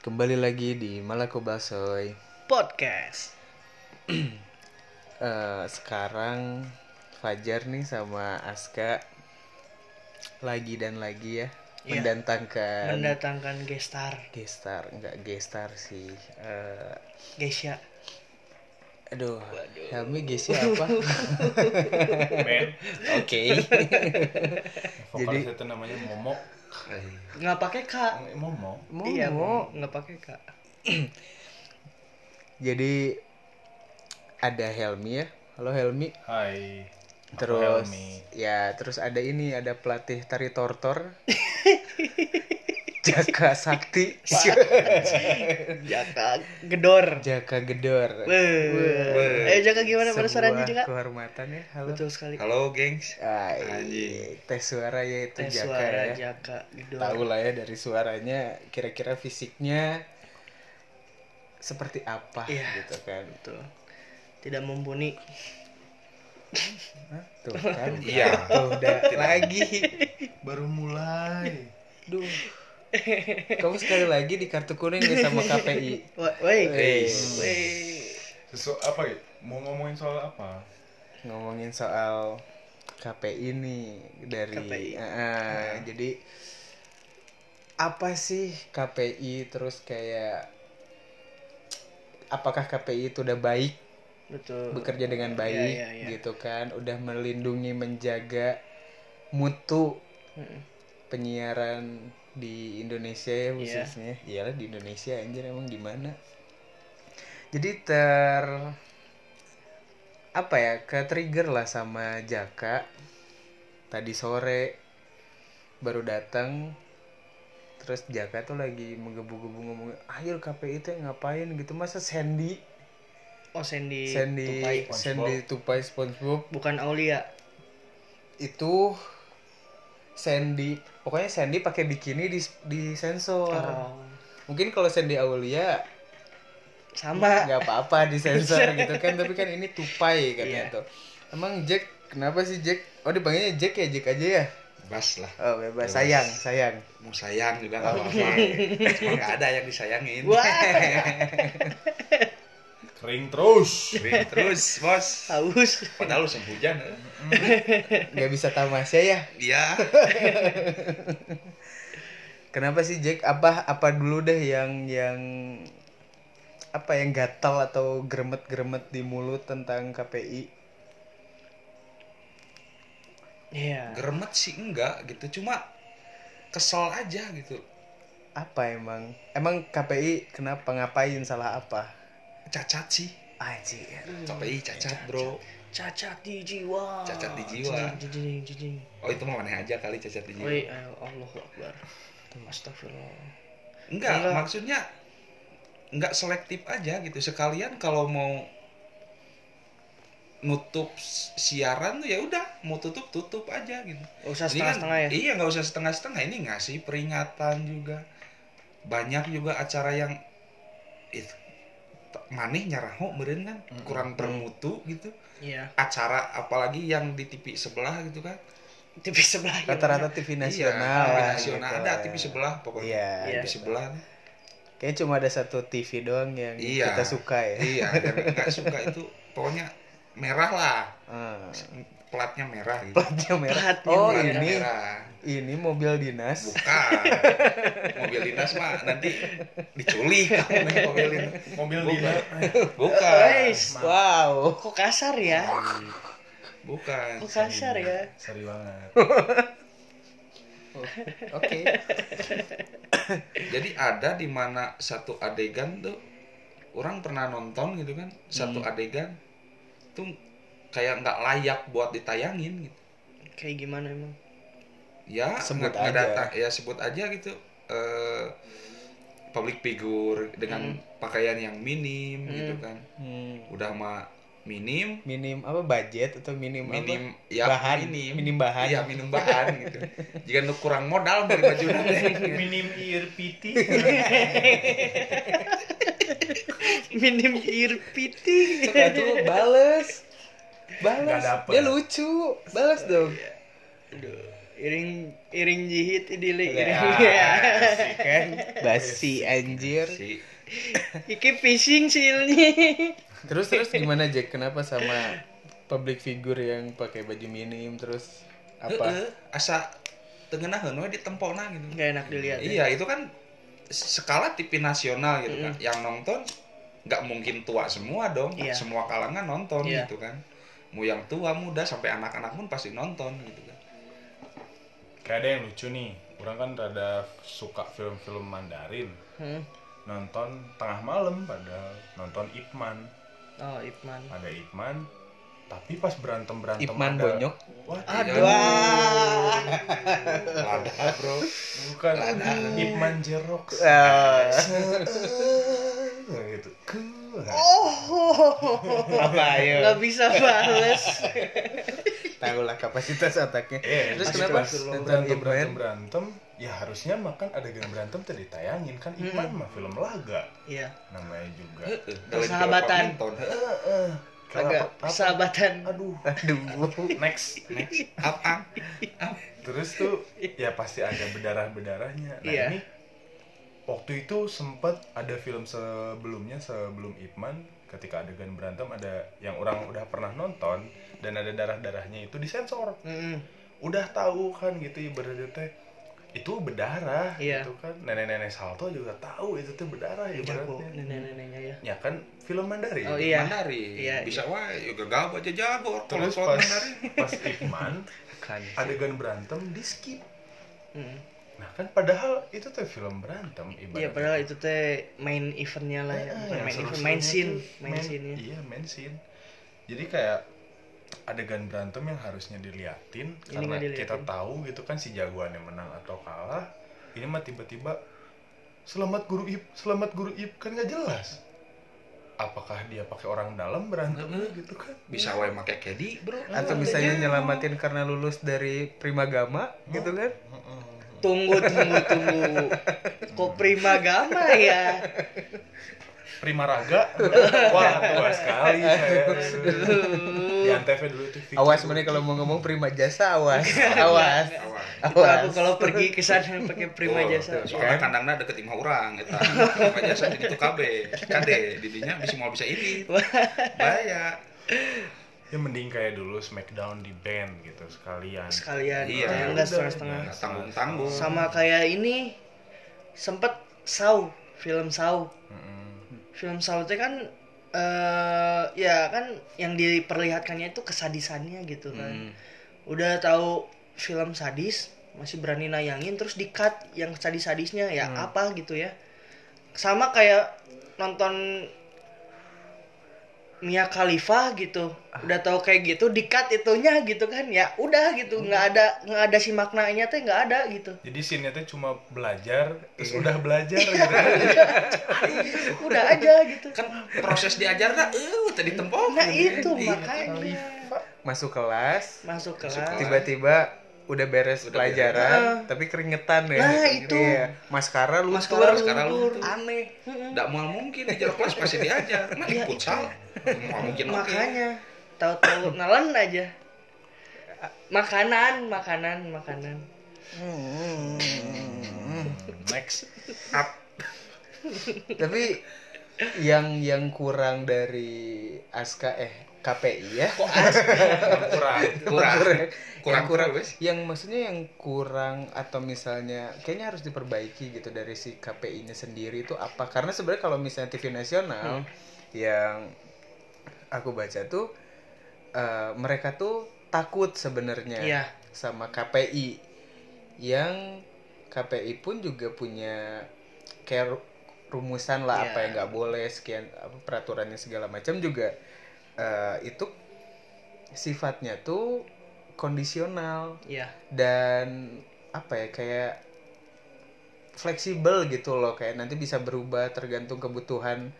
Kembali lagi di Malako Basoy. podcast. Eh, sekarang Fajar nih sama Aska lagi dan lagi ya Iya. mendatangkan Mendatangkan gestar, gestar enggak gestar sih. Eh, Gesya. Aduh, Helmi gesnya apa? band Oke. vokalis itu namanya Momo Nggak pakai K. Momo Mau Iya, mau. nggak pakai K. Jadi ada Helmi ya. Halo Helmi. Hai Terus Helmi. ya terus ada ini ada pelatih tari tortor. Jaka Sakti. Jaka gedor. Jaka Gedor. Ayo Jaka gimana pada suaranya Jaka? Kehormatan ya. Halo. Betul sekali. Halo gengs Anjing. tes suara ya itu Tes Jaka suara ya. Jaka gedor. Tahu lah ya dari suaranya kira-kira fisiknya seperti apa Iya. gitu kan. Betul. Tidak mumpuni. Hah? Tuh kan. Iya. Tuh udah lagi. baru mulai Duh. Kamu sekali lagi di kartu kuning nih sama KPI. Woi. Sesu apa ya mau ngomongin soal apa Ngomongin soal KPI nih dari KPI. Ah, jadi apa sih KPI terus kayak apakah KPI itu udah baik Betul. bekerja dengan baik Iya, iya, iya. gitu kan udah melindungi menjaga mutu Mm. Penyiaran di Indonesia ya Iya. khususnya iyalah di Indonesia anjir emang di mana jadi ter apa ya ke trigger lah sama Jaka tadi sore baru datang terus Jaka tuh lagi menggebu-gebu ngomong ayo KPI itu ngapain gitu masa Sandy Oh, Sandy. Sandy Tupai. Sandy Tupai SpongeBob Bukan Aulia. itu Sandy. Pokoknya Sandy pakai bikini di di sensor. Oh. mungkin kalau Sandy Aulia Sama. nggak apa-apa di sensor gitu kan tapi kan ini tupai katanya Iya. tuh. Emang Jack kenapa sih Jack? Oh dipanggilnya Jack ya? Jack aja ya? Bas lah. Oh bebas. Bebas. sayang sayang. Mau sayang juga gak apa-apa. Cuma gak ada yang disayangin. Wah. kering terus. Kering terus bos. Haus. Padahal musim hujan eh. nggak bisa tamasya ya? Iya. Kenapa sih Jack? Apa apa dulu deh yang yang apa yang gatal atau gremet-gremet di mulut tentang KPI Iya. Geremet sih enggak gitu. Cuma kesel aja gitu. Apa emang? Emang KPI kenapa? Ngapain? Salah apa Cacat sih anjir KPI cacat bro Cacat di jiwa. Cacat di jiwa. Jijing, jijing. Oh itu mah mana aja kali cacat di jiwa Woi, ayo Allahu Akbar. Astagfirullah. Enggak maksudnya Enggak selektif aja gitu Sekalian kalau mau nutup siaran tuh ya udah mau tutup tutup aja gitu Gak usah kan- setengah-setengah ya. Iya nggak usah setengah-setengah ini ngasih peringatan juga. Banyak juga acara yang itu maneh nyaraho meureun kan kurang bermutu gitu. Iya. Acara apalagi yang di TV sebelah gitu kan. TV sebelah. ya, rata-rata TV nasional iya, TV nasional gitu ada. TV sebelah pokoknya. Iya, TV gitu. sebelah. kayaknya cuma ada satu TV doang yang Iya. kita suka ya Iya, yang nggak suka itu pokoknya merah lah. Ah. Platnya merah gitu. platnya merah Platnya oh Platnya ini merah. ini mobil dinas Bukan. Mobil dinas mah nanti diculik mobil dinas. mobil Bukan. dinas Bukan. Guys, wow kok kasar ya? Bukan. Kok kasar ya? seri banget oke Jadi ada di mana satu adegan tuh orang pernah nonton gitu kan, satu adegan tuh kayak nggak layak buat ditayangin gitu. Kayak gimana emang? Ya, Sebut aja. ngedata- ya sebut aja gitu. Eh public figure dengan pakaian yang minim gitu kan. Hmm, Udah mah minim, minim apa budget atau minim, minim apa ya bahan minim. minim bahan Iya, minim bahan gitu. Jika nu kurang modal beli baju minim ear piti Minim ear piti. Tuh bales Dapet. dia lucu bales dong Aduh. iring iring jihit idilik Ya, iring ya. kan basi anjir si Iki fishing silnya. terus terus gimana Jack kenapa sama public figure yang pakai baju minim terus apa asa tengenaheun we ditempona gitu Nggak enak dilihat. ya. iya itu kan skala TV nasional gitu kan yang nonton nggak mungkin tua semua dong Iya. semua kalangan nonton Iya. gitu kan mau yang tua muda sampai anak-anak pun pasti nonton gitu kan Kayak ada yang lucu nih. Orang kan rada suka film-film Mandarin. Hmm. Nonton tengah malam padahal nonton Ipman. Oh, Ipman. Ada Ipman. Tapi pas berantem-berantem Ipman ada... bonyok Wah, Aduh. ah. lada bro bukan Ipman Jerox. Ah. Nah, Oh. apa ayo. Nggak bisa bales. tahu lah kapasitas otaknya. Eh, terus pas kenapa? berantem Ipman berantem berantem ya harusnya makan adegan berantem tadi tayangin kan Ipman mah film laga. Iya. namanya juga. Persahabatan. Kalau Agak persahabatan. aduh. Aduh next next. Apa? Terus tuh ya pasti ada berdarah berdarahnya nah Iya. ini waktu itu sempat ada film sebelumnya sebelum Ipman ketika adegan berantem ada yang orang udah pernah nonton dan ada darah darahnya itu disensor Mm-mm. udah tahu kan gitu ibaratnya teh itu berdarah Iya. gitu kan nenek-nenek salto juga tahu itu tuh berdarah ibaratnya nenek-neneknya ya. ya kan film Mandarin Oh, iya. Mandarin Iya, bisa wae juga gagal aja jago terus kalau pas Mandarin pas Ipman kan adegan berantem di skip Mm. Nah kan padahal itu tuh film berantem ibaratnya. Iya, padahal itu teh main eventnya lah ya. Yang main event, main scene, tuh main scene-nya. iya main scene. Jadi kayak adegan berantem yang harusnya diliatin Ini karena diliatin. kita tahu gitu kan si jagoan yang menang atau kalah ini mah tiba-tiba selamat guru ip selamat guru ip kan nggak jelas. Apakah dia pakai orang dalam berantem gitu kan? Bisa wae make kedi bro. atau misalnya nyelamatin karena lulus dari primagama gitu kan Tunggu, tunggu, tunggu. Kok prima gama ya? Prima Raga? Wah tua sekali saya. Di antv dulu itu Vicky. Awas mana kalau mau ngomong prima jasa awas. Awas Awas. Itu aku awas. kalau pergi ke sana pakai prima Oh, jasa. soalnya kandangnya deket imah orang eta. Prima jasa di itu KB KD didinya bisa mau bisa ini. Bahaya ya mending kayak dulu Smackdown di band gitu sekalian Sekalian. Iya. Oh, enggak setengah-setengah. Nggak tanggung-tanggung Sama kayak ini sempet Saw, film Saw. Mm-mm. Film Saw itu kan eh ya kan yang diperlihatkannya itu kesadisannya gitu kan. Hmm. Udah tahu film sadis masih berani nayangin terus di cut yang sadis-sadisnya ya apa gitu ya. Sama kayak nonton Mia Khalifa gitu. Udah tahu kayak gitu di cut itunya gitu kan. Ya udah gitu nggak ada nggak ada si maknanya teh nggak ada gitu. Jadi scene nya cuma belajar terus udah belajar Iya. gitu udah aja gitu. Kan proses diajar nah eh tadi tempok nah itu Iya. makanya. Masuk kelas masuk kelas. tiba-tiba udah beres Udah pelajaran tapi keringetan ya. Nah, itu. Iya. maskara luntur Maskara Maskara luntur. aneh. Nggak mau mungkin di jarak kelas pasti diajar nah di futsal mau mungkin makanya tahu-tahu nelen aja. Makanan makanan makanan. Next. Up. tapi yang yang kurang dari aska eh KPI ya. Kurang kurang. Yang kurang. Kurang wes. yang maksudnya yang kurang atau misalnya kayaknya harus diperbaiki gitu dari si KPI-nya sendiri itu apa? Karena sebenarnya kalau misalnya TV nasional yang aku baca tuh eh, mereka tuh takut sebenarnya Iya. sama KPI yang KPI pun juga punya kayak ru- rumusan lah Iya. apa yang nggak boleh sekian apa, peraturannya segala macam juga eh, itu sifatnya tuh kondisional. Ya dan apa ya kayak fleksibel gitu loh. Kayak nanti bisa berubah tergantung kebutuhan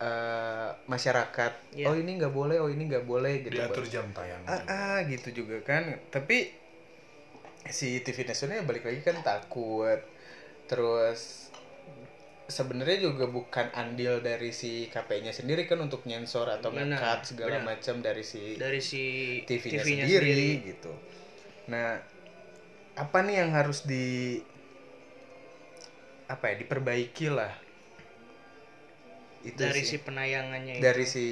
eh, masyarakat. Iya. oh ini nggak boleh oh ini nggak boleh gitu. Diatur jam tayang ah, ah, gitu juga kan. Tapi si TV nasional balik lagi kan takut. Terus sebenarnya juga bukan andil dari si KPI-nya sendiri kan untuk nyensor atau nge-cut segala macam dari si dari si TV-nya TV-nya sendiri, gitu. Nah, apa nih yang harus di apa ya diperbaiki lah itu dari sih. si penayangannya itu. dari si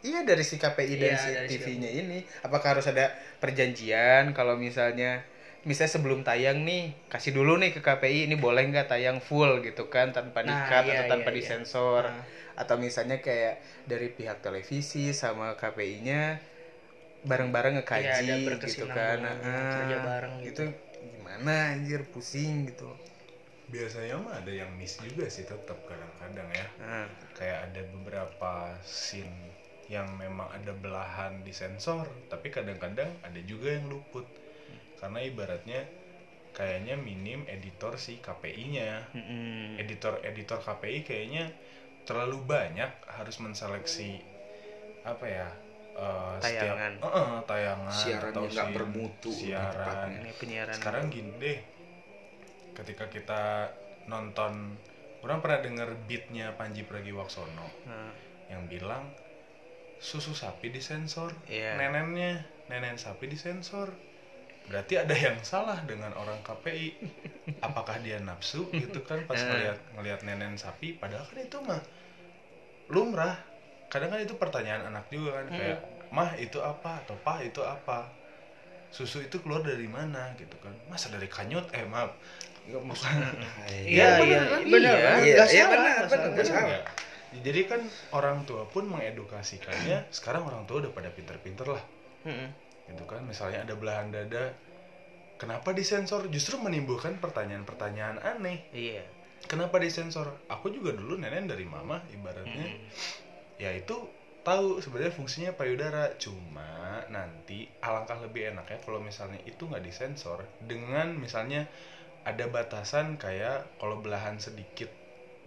iya dari si KPI dan Iya, si dari si TV-nya ini apakah harus ada perjanjian kalau misalnya misalnya sebelum tayang nih kasih dulu nih ke KPI ini boleh nggak tayang full gitu kan tanpa Nah, dikat iya, atau tanpa iya, iya. disensor Nah. atau misalnya kayak dari pihak televisi sama KPI-nya bareng-bareng ngekaji Iya, ada gitu kan berkesinambungan, Ah, kerja bareng gitu. itu gimana anjir pusing gitu biasanya mah ada yang miss juga sih tetap kadang-kadang ya nah, kayak ada beberapa scene yang memang ada belahan di sensor tapi kadang-kadang ada juga yang luput karena ibaratnya kayaknya minim editor si KPI-nya editor editor KPI kayaknya terlalu banyak harus menseleksi apa ya setiap Tayangan. Eh, eh, tayangan Siarannya atau nggak scene, bermutu, siaran. ini penyiaran. Sekarang gini deh ketika kita nonton orang pernah denger beatnya Panji Pragiwaksono Nah, yang bilang susu sapi disensor Iya. nenennya nenen sapi disensor berarti ada yang salah dengan orang KPI apakah dia nafsu gitu kan pas Eh. ngelihat ngelihat nenen sapi padahal kan itu mah lumrah kadang kan itu pertanyaan anak juga kan kayak mah itu apa atau pa itu apa susu itu keluar dari mana gitu kan masa dari kanyut eh maaf nggak maksud Iya, iya, kan? benar. Iya. Iya, iya, benar, nggak benar, nggak salah. Enggak. Jadi kan orang tua pun mengedukasikannya. Sekarang orang tua udah pada pinter-pinter lah, Mm-mm. Gitu kan. Misalnya ada belahan dada, kenapa disensor? Justru menimbulkan pertanyaan-pertanyaan aneh. iya Kenapa disensor? Aku juga dulu nenek dari mama, ibaratnya, ya itu tahu sebenarnya fungsinya payudara. Cuma nanti alangkah lebih enak ya kalau misalnya itu nggak disensor dengan misalnya ada batasan kayak kalau belahan sedikit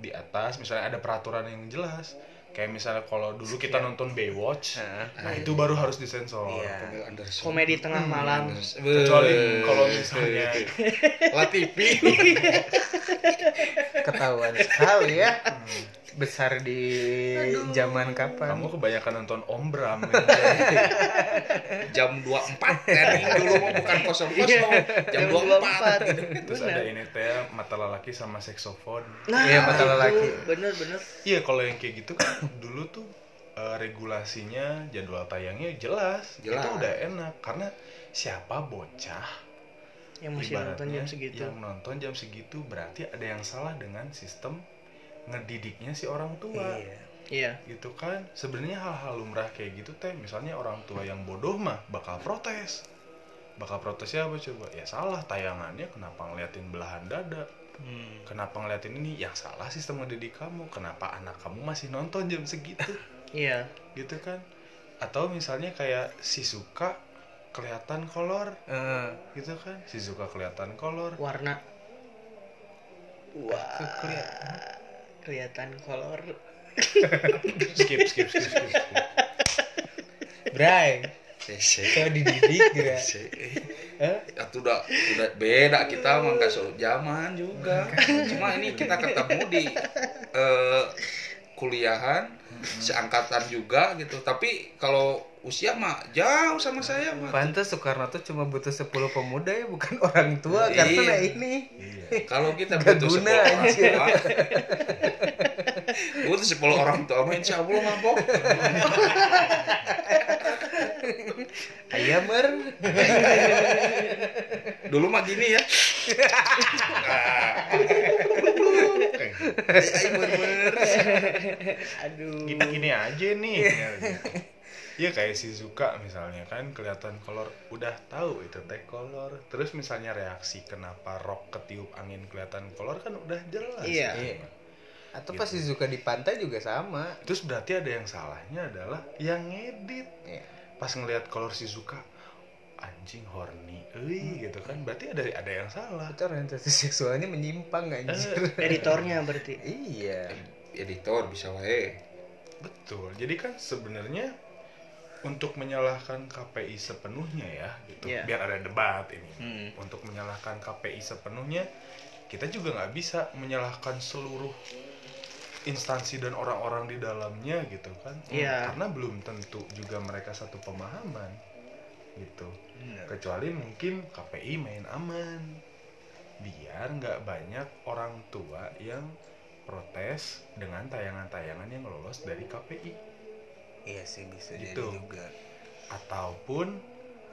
di atas misalnya ada peraturan yang jelas kayak misalnya kalau dulu kita nonton Baywatch Nah, nah itu baru harus disensor Iya. Pamela Anderson. Komedi tengah malam. kecuali kalau misalnya Latifi. ketahuan sekali ya. Besar di zaman kapan? Kamu kebanyakan nonton Om Bram jam 24 kan dulu mah bukan kosong kosong jam 24 gitu. terus ada ini teh mata lelaki sama seksofon. Nah, Iya, mata lelaki. Bener-bener. iya kalau yang kayak gitu kan dulu tuh eh, regulasinya jadwal tayangnya jelas. Jelas. itu udah enak. Karena siapa bocah Yang masih nonton jam segitu. yang nonton jam segitu berarti ada yang salah dengan sistem ngedidiknya si orang tua. Iya. Iya. gitu kan? Sebenarnya hal-hal lumrah kayak gitu teh misalnya orang tua yang bodoh mah bakal protes. Bakal protesnya apa coba? Ya salah tayangannya kenapa ngeliatin belahan dada? Hmm. kenapa ngeliatin ini? Yang salah sistem ngedidik kamu. Kenapa anak kamu masih nonton jam segitu? Iya. gitu kan? Atau misalnya kayak si suka kelihatan kolor Eh, gitu kan si suka kelihatan kolor Warna. Wah. ke- kelihatan. Kelihatan kolor. skip skip skip skip, skip. Bray saya dididik gitu Sese. Itu udah udah beda kita mah nggak zaman juga. Cuma ini kita ketemu di eh, kuliahan seangkatan juga gitu. Tapi kalau usia mah jauh sama saya mah. Pantes Soekarno tuh cuma butuh 10 pemuda ya bukan orang tua Iya. karena ini iya Kalau kita Nggak butuh guna, 10 orang tua, butuh 10 orang tua mah insya Allah mabok. ayam mer Dulu mah gini ya. Bener. Aduh. gini gini aja nih Iya kayak si Zuka misalnya kan kelihatan kolor udah tahu itu teh kolor terus misalnya reaksi kenapa rok ketiup angin kelihatan kolor kan udah jelas Iya. Iya. atau pas suka di pantai juga sama terus berarti ada yang salahnya adalah yang ngedit Iya. pas ngelihat kolor si Zuka anjing horny euy gitu kan berarti ada ada yang salah itu orientasi seksualnya menyimpang anjir Editornya berarti. iya Editor bisa wae. Betul. Jadi kan sebenarnya untuk menyalahkan KPI sepenuhnya ya, gitu. Iya. Biar ada debat ini. Hmm. Untuk menyalahkan KPI sepenuhnya, kita juga nggak bisa menyalahkan seluruh instansi dan orang-orang di dalamnya gitu kan. Iya. Karena belum tentu juga mereka satu pemahaman. gitu kecuali mungkin KPI main aman biar nggak banyak orang tua yang protes dengan tayangan-tayangan yang lolos dari KPI iya sih bisa jadi Gitu. juga. Ataupun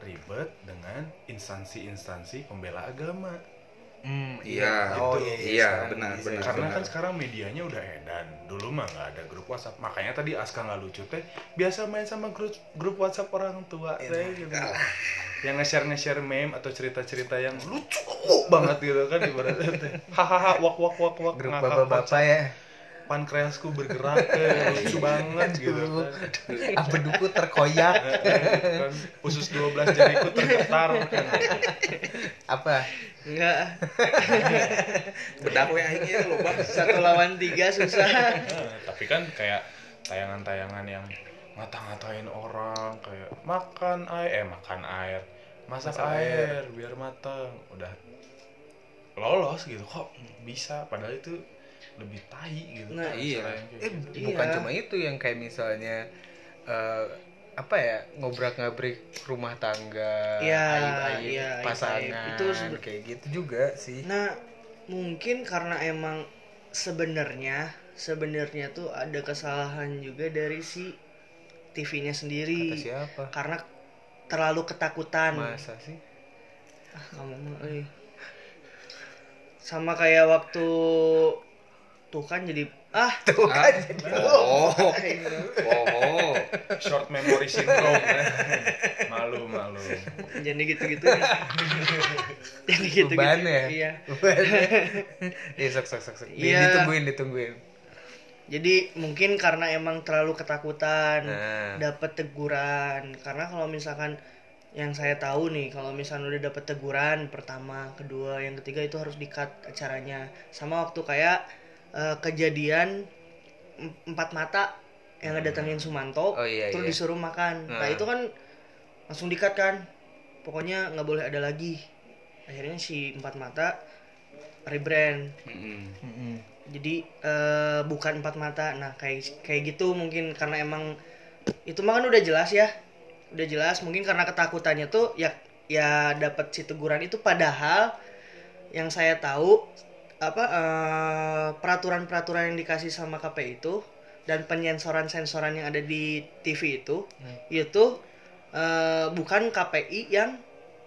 ribet dengan instansi-instansi pembela agama. Hmm, Iya, oh, itu. iya, Iya, sekarang benar, bisa. benar. karena kan sekarang medianya udah edan. Dulu mah nggak ada grup WhatsApp. Makanya tadi Aska nggak lucu teh biasa main sama grup grup WhatsApp orang tua teh gitu. yang nge-share nge-share meme atau cerita-cerita yang lucu. banget gitu kan ibaratnya teh. Hahaha wak wak wak wak grup bapak-bapak ya pankreasku bergerak eh, lucu banget gitu. Aduh. kan apa duku terkoyak. Eh, kan usus 12 jariku tergetar kan. Enggak. Apa bedak we aing ya loba satu lawan tiga susah. Nah, tapi kan kayak tayangan-tayangan yang ngata-ngatain orang kayak makan air. Eh makan air. Masak, Masak air. biar matang. Udah lolos gitu. Kok bisa? Padahal itu lebih tai gitu Nah, iya. Selain kayak eh gitu. bukan Iya. cuma itu yang kayak misalnya eh, apa ya ngobrak ngabrik rumah tangga Iya, aib-aib iya, aib-aib. pasangan Itu sebe- kayak gitu juga sih Nah, mungkin karena emang sebenarnya sebenarnya tuh ada kesalahan juga dari si TV-nya sendiri. kata siapa Karena terlalu ketakutan. masa sih Ah, kamu mah, euy. Sama kayak waktu tuh kan jadi ah tuh kan oh aing mah. oh short memory syndrome malu malu jadi gitu-gitu nih. jadi gitu-gitu. beban ya Iya. beban iya sok sok sok sok Iya. ditungguin ditungguin Jadi mungkin karena emang terlalu ketakutan Nah. dapat teguran. Karena kalau misalkan yang saya tahu nih, kalau misalnya udah dapat teguran pertama, kedua, yang ketiga itu harus di-cut acaranya. Sama waktu kayak eh, kejadian em- empat mata yang ngedatengin Sumanto, Oh, iya, terus iya. disuruh makan. Nah, Nah. itu kan langsung di-cut kan. Pokoknya nggak boleh ada lagi. Akhirnya si empat mata rebrand. Mm-mm. jadi eh, bukan empat mata nah kayak kayak gitu mungkin karena emang itu mah kan udah jelas ya udah jelas mungkin karena ketakutannya tuh ya ya dapat si teguran itu padahal yang saya tahu apa eh, peraturan-peraturan yang dikasih sama KPI itu dan penyensoran-sensoran yang ada di TV itu itu eh, bukan KPI yang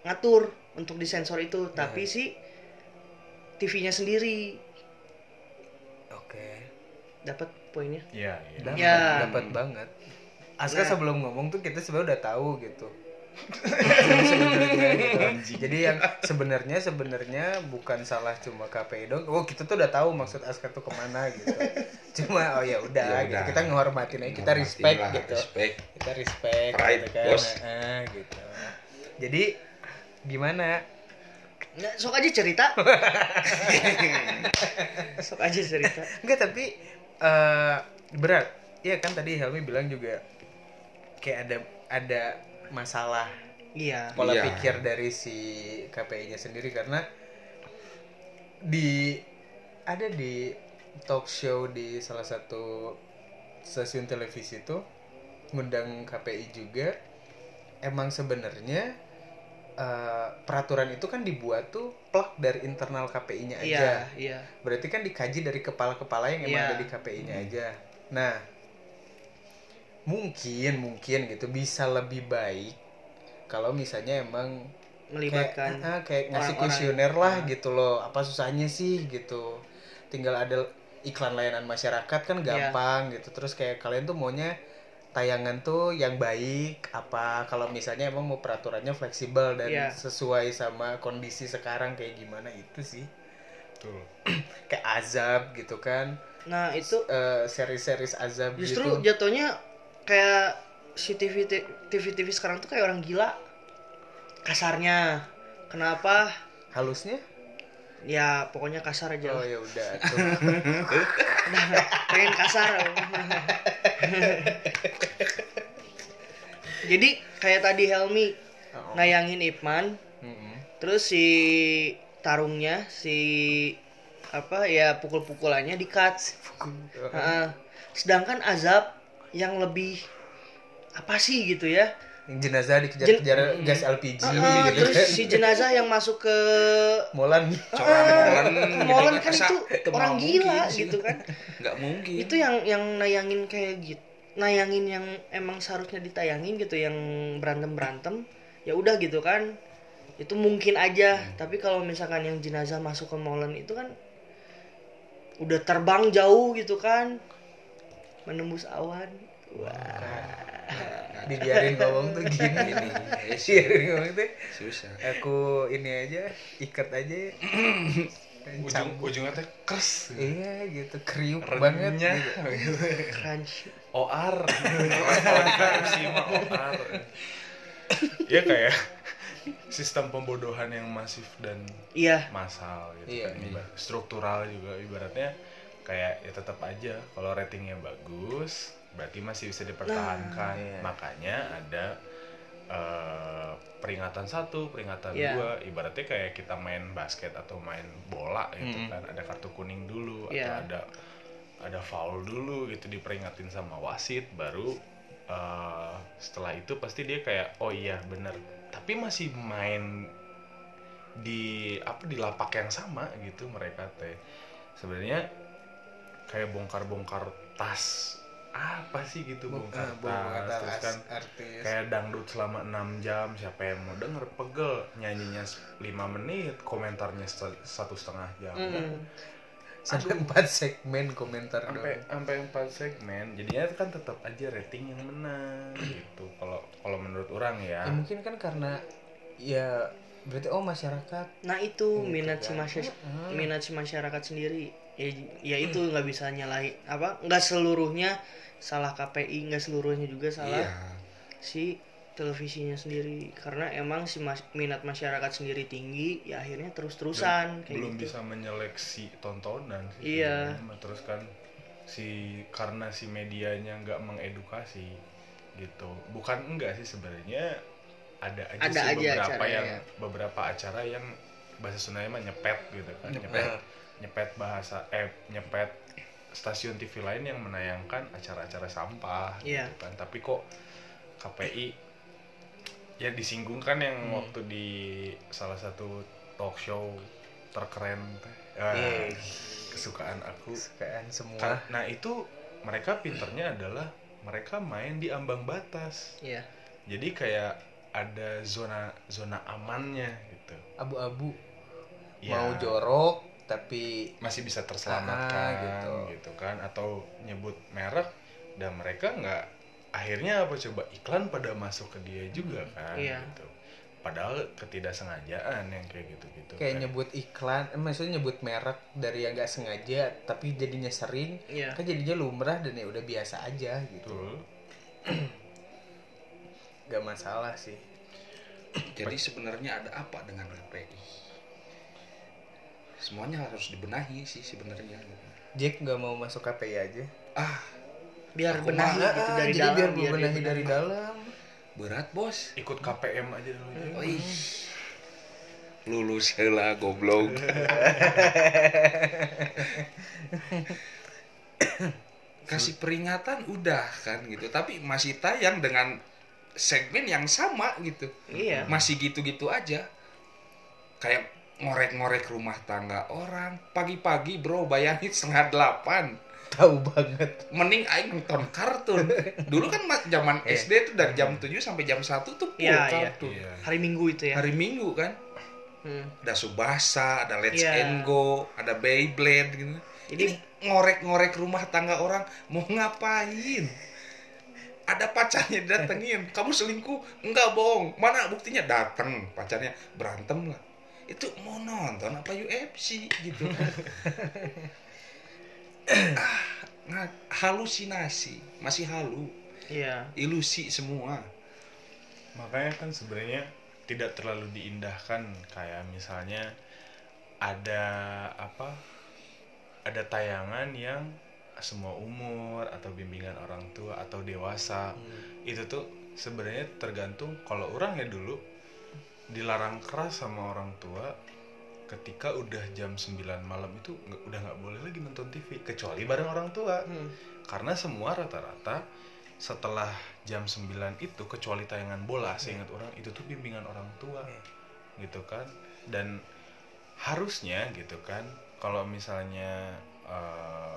ngatur untuk disensor itu tapi si TV-nya sendiri oke dapat poinnya Iya, iya. dapat Ya. dapat banget Aska Nah. sebelum ngomong tuh kita sebenarnya udah tahu gitu. Jadi yang sebenarnya sebenarnya bukan salah cuma KPI dong oh kita tuh udah tahu maksud Aska tuh ke mana gitu. Cuma oh ya udah Ya gitu. udah. kita ngehormatin aja. Kita respect lah, gitu. respect. kita respect Pride, gitu kan. bos. Nah, gitu. Jadi gimana? Nggak, sok aja cerita. Sok aja cerita. Enggak tapi eh berat. Iya kan tadi Helmi bilang juga kayak ada ada masalah iya pola Iya. pikir dari si KPI-nya sendiri karena di ada di talk show di salah satu stasiun televisi itu ngundang KPI juga emang sebenarnya eh, peraturan itu kan dibuat tuh plak dari internal KPI-nya aja iya iya Berarti kan dikaji dari kepala-kepala yang emang Iya. ada di KPI-nya aja. Nah, mungkin mungkin gitu bisa lebih baik kalau misalnya emang melibatkan kayak, ah, kayak ngasih kuesioner lah Ah. gitu loh. Apa susahnya sih gitu. Tinggal ada iklan layanan masyarakat kan Iya. gampang gitu. Terus kayak kalian tuh maunya tayangan tuh yang baik apa kalau misalnya emang mau peraturannya fleksibel dan Iya. sesuai sama kondisi sekarang kayak gimana itu sih Betul. kayak azab gitu kan nah itu Eh, seri-series azab justru gitu jatuhnya kayak si TV TV TV sekarang tuh kayak orang gila. Kasarnya. Kenapa? Halusnya? Ya pokoknya kasar aja oh ya udah tuh. Udah, pengen kasar. Jadi kayak tadi Helmi Oh. nayangin Ipman. Mm-mm. terus si tarungnya si apa ya pukul-pukulannya di cut Heeh. sedangkan azab yang lebih apa sih gitu ya? Yang jenazah dikejar-kejar gas LPG Ah, gitu terus kan. si jenazah yang masuk ke Molan coran molen kan. Itu orang gila gitu kan. Nggak mungkin. Itu yang yang nayangin kayak gitu nayangin yang emang seharusnya ditayangin gitu yang berantem berantem ya udah gitu kan. Itu mungkin aja tapi kalau misalkan yang jenazah masuk ke molen itu kan udah terbang jauh gitu kan menembus awan. Wah. Dibiarin ngomong tuh gini ini eh, dibiarin ngomong tuh. Susah. Aku ini aja ikat aja. Ujung ujungnya teh keras iya gitu. Kriuk banget gitu. crunch OR OR ya kayak sistem pembodohan yang masif dan iya. massal gitu Iya, kan iya. Struktural juga. Ibaratnya kayak ya tetap aja kalau ratingnya bagus berarti masih bisa dipertahankan Nah, iya. makanya ada eh, peringatan satu peringatan Iya. dua ibaratnya kayak kita main basket atau main bola gitu Mm-mm. kan ada kartu kuning dulu Iya. atau ada ada foul dulu gitu diperingatin sama wasit baru eh, setelah itu pasti dia kayak oh iya bener tapi masih main di apa di lapak yang sama gitu mereka teh sebenarnya kayak bongkar-bongkar tas. Apa sih gitu bongkar Ah, tas? terus kan artis. kayak dangdut selama 6 jam siapa yang mau denger? Pegel nyanyinya 5 menit komentarnya satu setengah jam. Mm. sampai empat segmen komentar sampai doang sampai empat segmen jadinya kan tetap aja rating yang menang gitu. Kalau kalau menurut orang ya. Ya mungkin kan karena ya berarti oh masyarakat nah itu Gitu minat si kan. masyarakat Hmm. minat si masyarakat sendiri ya, ya itu nggak bisa nyalahin apa nggak seluruhnya salah KPI nggak seluruhnya juga salah iya si televisinya sendiri karena emang si mas- minat masyarakat sendiri tinggi ya akhirnya terus terusan kayak belum gitu bisa menyeleksi tontonan sih Iya. sebenarnya. terus kan si karena si medianya nggak mengedukasi gitu bukan enggak sih sebenarnya ada aja Ada sih aja beberapa acara, yang ya. beberapa acara yang bahasa Sundanya mah nyepet gitu kan Nyepet. nyepet nyepet bahasa eh nyepet stasiun TV lain yang menayangkan acara-acara sampah Iya. gitu kan. Tapi kok KPI ya disinggung kan yang Hmm. waktu di salah satu talk show terkeren teh. Ah, Iya. kesukaan aku. Kesukaan semua. Nah itu mereka pinternya adalah mereka main di ambang batas. Ya jadi kayak ada zona zona amannya gitu. Abu-abu. Ya, mau jorok tapi masih bisa terselamatkan Ah, gitu. gitu. kan atau nyebut merek dan mereka nggak akhirnya apa coba iklan pada masuk ke dia juga kan Iya. gitu padahal ketidaksengajaan yang kayak gitu-gitu kayak kan. nyebut iklan eh, maksudnya nyebut merek dari yang nggak sengaja tapi jadinya sering ya kan jadinya lumrah dan ya udah biasa aja gitu Betul. nggak masalah sih jadi sebenarnya ada apa dengan KPI semuanya harus dibenahi sih sebenarnya. Jack nggak mau masuk KPI aja. Ah biar Aku benahi Ah, gitu ah, dari jadi dalam biar biar benahi dari benahi. dalam. Berat bos. Ikut KPM aja dulu. Ya. Oi. lulus heula goblok. Kasih peringatan udah kan gitu. Tapi masih tayang dengan segmen yang sama gitu. Iya. Masih gitu-gitu aja. Kayak ngorek-ngorek rumah tangga orang. Pagi-pagi bro bayangin setengah delapan. Tahu banget. Mending aing nonton kartun. Dulu kan mas zaman Iya. SD tuh dari jam 7 sampai jam 1 tuh full Iya, iya. kartun. Iya. hari minggu itu ya? Hari minggu kan. Hmm. ada Subasa ada Let's Iya. and Go ada Beyblade gitu. Jadi- ini ngorek-ngorek rumah tangga orang mau ngapain? Ada pacarnya datengin kamu selingkuh? Enggak bohong. Mana buktinya? Dateng pacarnya. Berantem lah itu mau nonton apa UFC gitu. Ah, nga- halusinasi masih halu. Iya. Ilusi semua. Makanya kan sebenarnya tidak terlalu diindahkan kayak misalnya ada apa ada tayangan yang semua umur atau bimbingan orang tua atau dewasa. Itu tuh sebenarnya tergantung kalau orang ya dulu dilarang keras sama orang tua ketika udah jam 9 malam itu udah nggak boleh lagi nonton TV kecuali bareng orang tua. Hmm. karena semua rata-rata setelah jam 9 itu kecuali tayangan bola seingat orang itu tuh bimbingan orang tua gitu kan. Dan harusnya gitu kan kalau misalnya eh,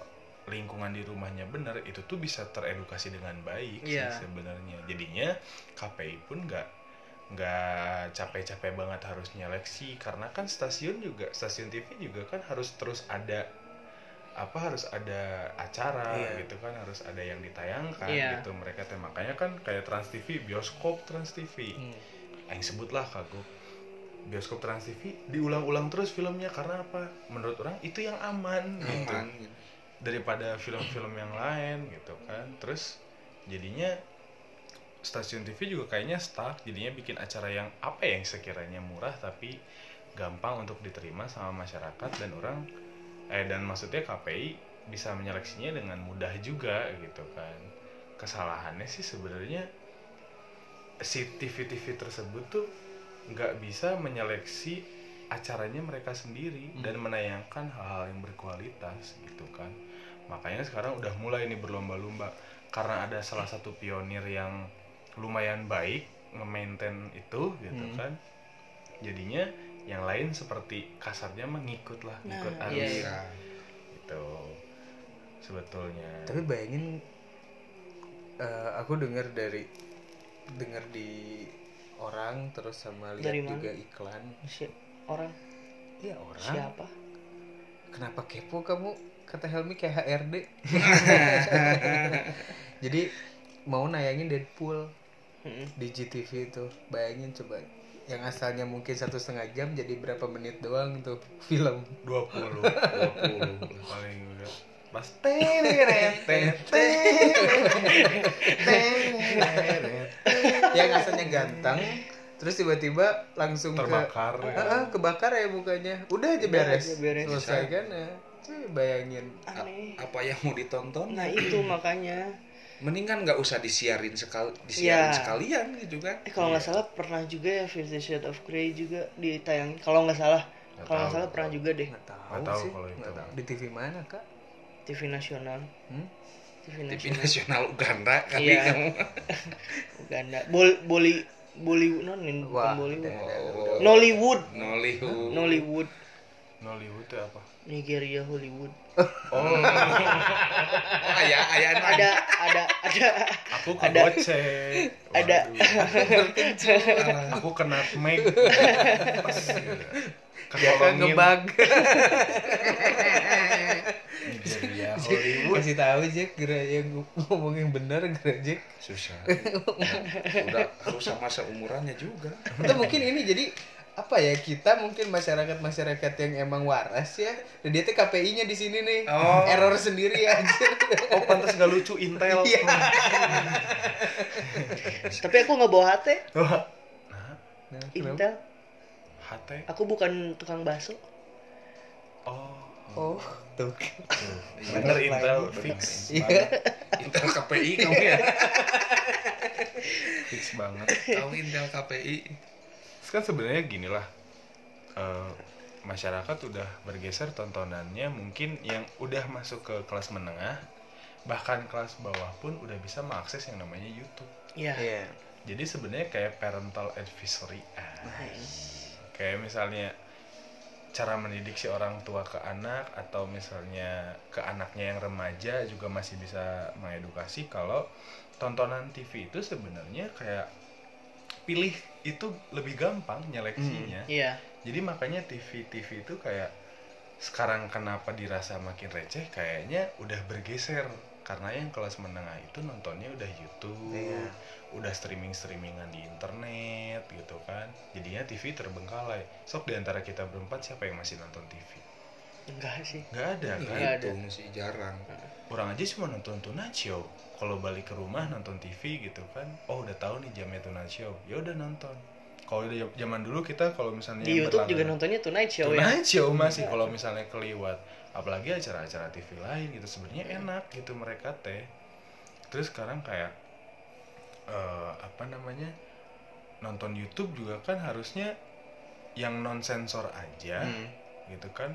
lingkungan di rumahnya benar itu tuh bisa teredukasi dengan baik sih Iya. sebenarnya. Jadinya KPI pun nggak nggak capek-capek banget harus nyeleksi karena kan stasiun juga stasiun TV juga kan harus terus ada apa harus ada acara Iya. gitu kan harus ada yang ditayangkan Iya. gitu mereka teh makanya kan kayak Trans TV bioskop Trans TV Hmm. yang sebutlah kagum bioskop Trans TV diulang-ulang terus filmnya karena apa menurut orang itu yang aman, gitu aman gitu. daripada film-film yang lain gitu kan terus jadinya stasiun TV juga kayaknya stuck jadinya bikin acara yang apa yang sekiranya murah tapi gampang untuk diterima sama masyarakat dan orang eh dan maksudnya KPI bisa menyeleksinya dengan mudah juga gitu kan. Kesalahannya sih sebenarnya si TV-TV tersebut tuh nggak bisa menyeleksi acaranya mereka sendiri dan menayangkan hal-hal yang berkualitas gitu kan. Makanya sekarang udah mulai nih berlomba-lomba karena ada salah satu pionir yang lumayan baik nge-maintain itu gitu Hmm. kan. Jadinya yang lain seperti kasarnya mengikut lah Nah, ikut iya, arus. iya. gitu. Sebetulnya. Tapi bayangin eh, aku dengar dari dengar di orang terus sama lihat Dari mana? juga iklan. Si orang? Iya orang. Siapa? kenapa kepo kamu? Kata Helmi kayak HRD jadi mau nayangin Deadpool Mm-mm. di GTV itu. Bayangin coba yang asalnya mungkin satu setengah jam jadi berapa menit doang tuh film. 20 20 paling enggak pas yang asalnya ganteng terus tiba-tiba langsung terbakar ke ya. Ah, kebakar ya mukanya. Udah aja Udah beres, aja beres. selesai kan ya. Cuy, bayangin. Aneh. apa yang mau ditonton? Nah itu makanya. Mendingan nggak usah disiarin sekal disiarin Iya. sekalian gitu kan Eh kalau nggak salah pernah juga ya Fifty Shades of Grey juga ditayangin. Kalau nggak salah, kalau nggak salah pernah juga deh nggak tahu, Nggak tahu sih kalau itu. nggak tahu. di TV mana kak TV nasional. Hmm? TV TV nasional. nasional Uganda kali Iya. kamu Uganda. Bol Boli Bollywood non bukan Wah, Bollywood. Oh. Nollywood. Nollywood Nollywood. Nollywood itu apa? Nigeria Hollywood. oh. Oh ayah ayah Ada ada ada. Aku ke Ada- gocek ada. Aku kena Jaka ketolongin ngebug. Nigeria Hollywood. Kasih tahu Jack gerak yang ngomong yang benar gerak Jack. Susah. Udah harus sama seumurannya juga. Atau mungkin ini jadi apa ya kita mungkin masyarakat masyarakat yang emang waras ya. Dan dia tuh KPI-nya di sini nih. Oh. error sendiri aja. Oh pantas gak lucu Intel. Iya. Tapi aku nggak bawa HT. Wah. nah Nah? Intel. HT Aku bukan tukang bakso. oh. Oh. Tuh. Bener Intel fix iya. Intel KPI kamu ya? Fix banget. Kamu Intel KPI Terus kan sebenarnya gini lah eh, masyarakat udah bergeser tontonannya mungkin yang udah masuk ke kelas menengah bahkan kelas bawah pun udah bisa mengakses yang namanya YouTube. Iya. iya. Jadi sebenarnya kayak parental advisory ah, kayak misalnya cara mendidik si orang tua ke anak atau misalnya ke anaknya yang remaja juga masih bisa mengedukasi kalau tontonan TV itu sebenarnya kayak pilih itu lebih gampang nyeleksinya. Iya. jadi makanya TV TV itu kayak sekarang kenapa dirasa makin receh? Kayaknya udah bergeser. Karena yang kelas menengah itu nontonnya udah YouTube Iya. udah streaming streamingan di internet gitu kan. Jadinya TV terbengkalai. Sok di antara kita berempat siapa yang masih nonton TV Enggak sih. nggak ada kan? Nggak ada. itu masih jarang. Orang aja cuma nonton Tonight Show. Kalau balik ke rumah nonton TV gitu kan. Oh udah tahu nih jamnya Tonight Show. Ya udah nonton. Kalau udah zaman dulu kita kalau misalnya Di YouTube juga nontonnya Tonight Show ya. Tonight Show masih kalau misalnya keliwat. Apalagi acara-acara TV lain gitu sebenarnya enak gitu mereka teh. Terus sekarang kayak eh, apa namanya nonton YouTube juga kan harusnya yang non sensor aja Hmm. gitu kan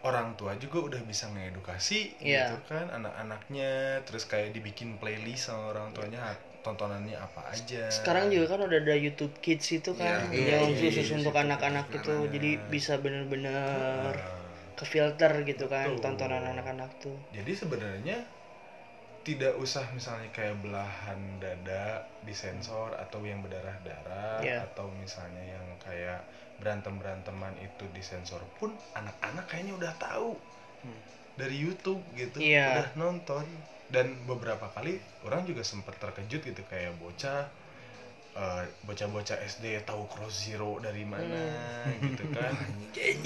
orang tua juga udah bisa ngedukasi Iya. gitu kan anak-anaknya terus kayak dibikin playlist sama orang tuanya tontonannya apa aja sekarang juga kan udah ada YouTube Kids itu kan Iya, yang iya, khusus iya, untuk iya, anak-anak iya, itu iya. jadi bisa bener-bener Nah, ke filter gitu kan Betul. tontonan anak-anak tuh jadi sebenarnya tidak usah misalnya kayak belahan dada disensor atau yang berdarah-darah Iya. atau misalnya yang kayak berantem-beranteman itu disensor pun anak-anak kayaknya udah tahu dari YouTube gitu Iya. udah nonton. Dan beberapa kali orang juga sempat terkejut gitu kayak bocah eh, bocah-bocah SD tahu cross zero dari mana gitu kan.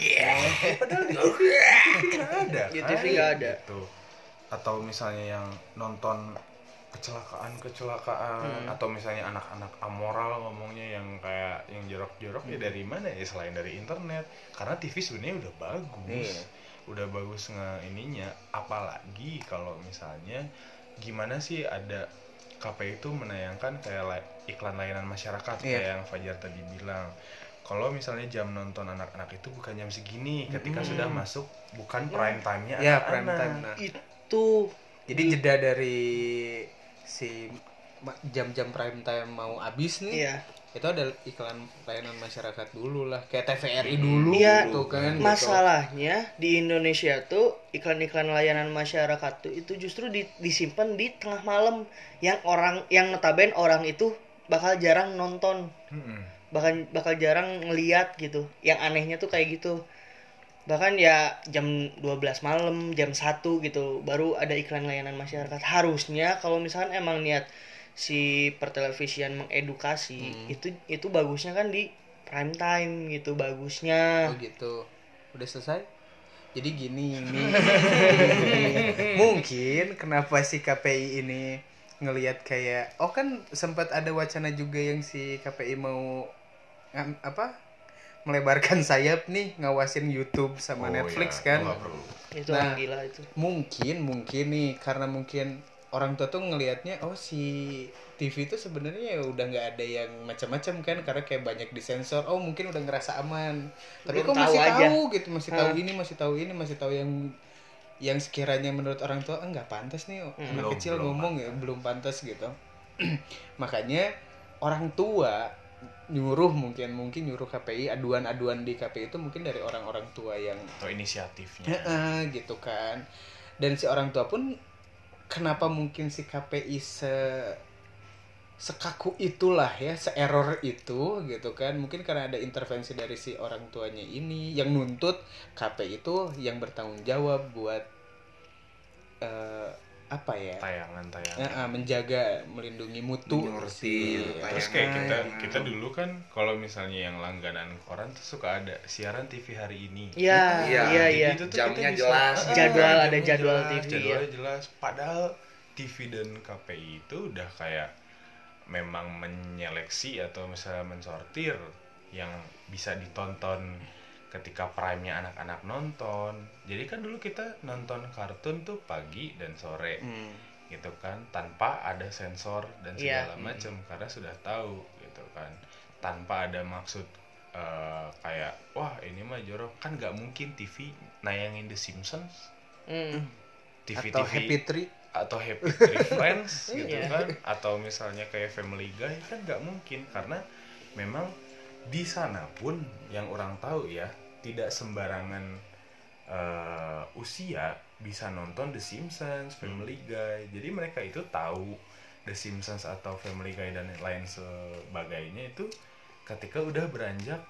Padahal di TV nggak ada Di kan? TV nggak ada. gitu. Atau misalnya yang nonton kecelakaan kecelakaan atau misalnya anak-anak amoral ngomongnya yang kayak yang jorok-jorok ya dari mana ya? Selain dari internet. Karena TV sebenarnya udah bagus. Iya. udah bagus nge ininya. Apalagi kalau misalnya gimana sih ada KPI itu menayangkan kayak la- iklan layanan masyarakat Iya. kayak yang Fajar tadi bilang. Kalau misalnya jam nonton anak-anak itu bukan jam segini ketika sudah masuk bukan prime time-nya ya anak-anak. prime time nah itu jadi jeda dari si jam-jam prime time mau habis nih iya. itu ada iklan layanan masyarakat dulu lah. Kayak TVRI dulu Iya, tuh kan gitu. masalahnya di Indonesia tuh iklan-iklan layanan masyarakat tuh itu justru di- disimpan di tengah malam yang orang yang notaben orang itu bakal jarang nonton. Mm-mm. bahkan bakal jarang ngeliat gitu. Yang anehnya tuh kayak gitu bahkan ya jam 12 malam jam 1 gitu baru ada iklan layanan masyarakat harusnya kalau misalkan emang niat si pertelevisian mengedukasi itu itu bagusnya kan di prime time gitu bagusnya Oh gitu. Udah selesai? Jadi gini nih. Mungkin kenapa si KPI ini ngelihat kayak oh kan sempat ada wacana juga yang si KPI mau apa? Melebarkan sayap nih ngawasin YouTube sama Oh, Netflix ya, kan. perlu. itu Nah. gila itu Mungkin mungkin nih karena mungkin orang tua tuh ngelihatnya oh si TV itu sebenarnya ya udah nggak ada yang macam-macam kan karena kayak banyak disensor oh mungkin udah ngerasa aman tapi Belum kok tahu masih aja. tahu gitu masih tahu Hah. ini masih tahu ini masih tahu yang yang sekiranya menurut orang tua "Ah, nggak pantas nih anak Belum, kecil belum ngomong ya belum pantas gitu makanya orang tua nyuruh mungkin mungkin nyuruh KPI aduan-aduan di KPI itu mungkin dari orang-orang tua yang atau inisiatifnya. Heeh, gitu kan. Dan si orang tua pun kenapa mungkin si KPI se sekaku itulah ya seerror itu gitu kan. Mungkin karena ada intervensi dari si orang tuanya ini yang nuntut KPI itu yang bertanggung jawab buat eh, apa ya tayangan-tayangan Heeh, menjaga melindungi mutu Menyortir si- Terus kayak kita Tayangan. kita dulu kan kalau misalnya yang langganan koran tuh suka ada siaran TV hari ini. Iya, Iya, iya, itu tuh Jamnya kita bisa- jelas. Ah, Jadwal, ada jadwal jelas, TV, Jadwalnya jelas. Padahal TV dan KPI itu udah kayak memang menyeleksi atau misalnya mensortir yang bisa ditonton ketika prime-nya anak-anak nonton. Jadi kan dulu kita nonton kartun tuh pagi dan sore Hmm. gitu kan tanpa ada sensor dan Iya. segala macam karena sudah tahu gitu kan tanpa ada maksud eh, kayak wah ini mah jorok kan nggak mungkin TV nayangin The Simpsons Hmm. TV atau TV Happy Tree atau Happy Tree Friends gitu Iya. kan atau misalnya kayak Family Guy kan nggak mungkin karena memang di sana pun yang orang tahu ya tidak sembarangan eh, usia bisa nonton The Simpsons, Family Guy. Jadi mereka itu tahu The Simpsons atau Family Guy dan lain sebagainya itu ketika udah beranjak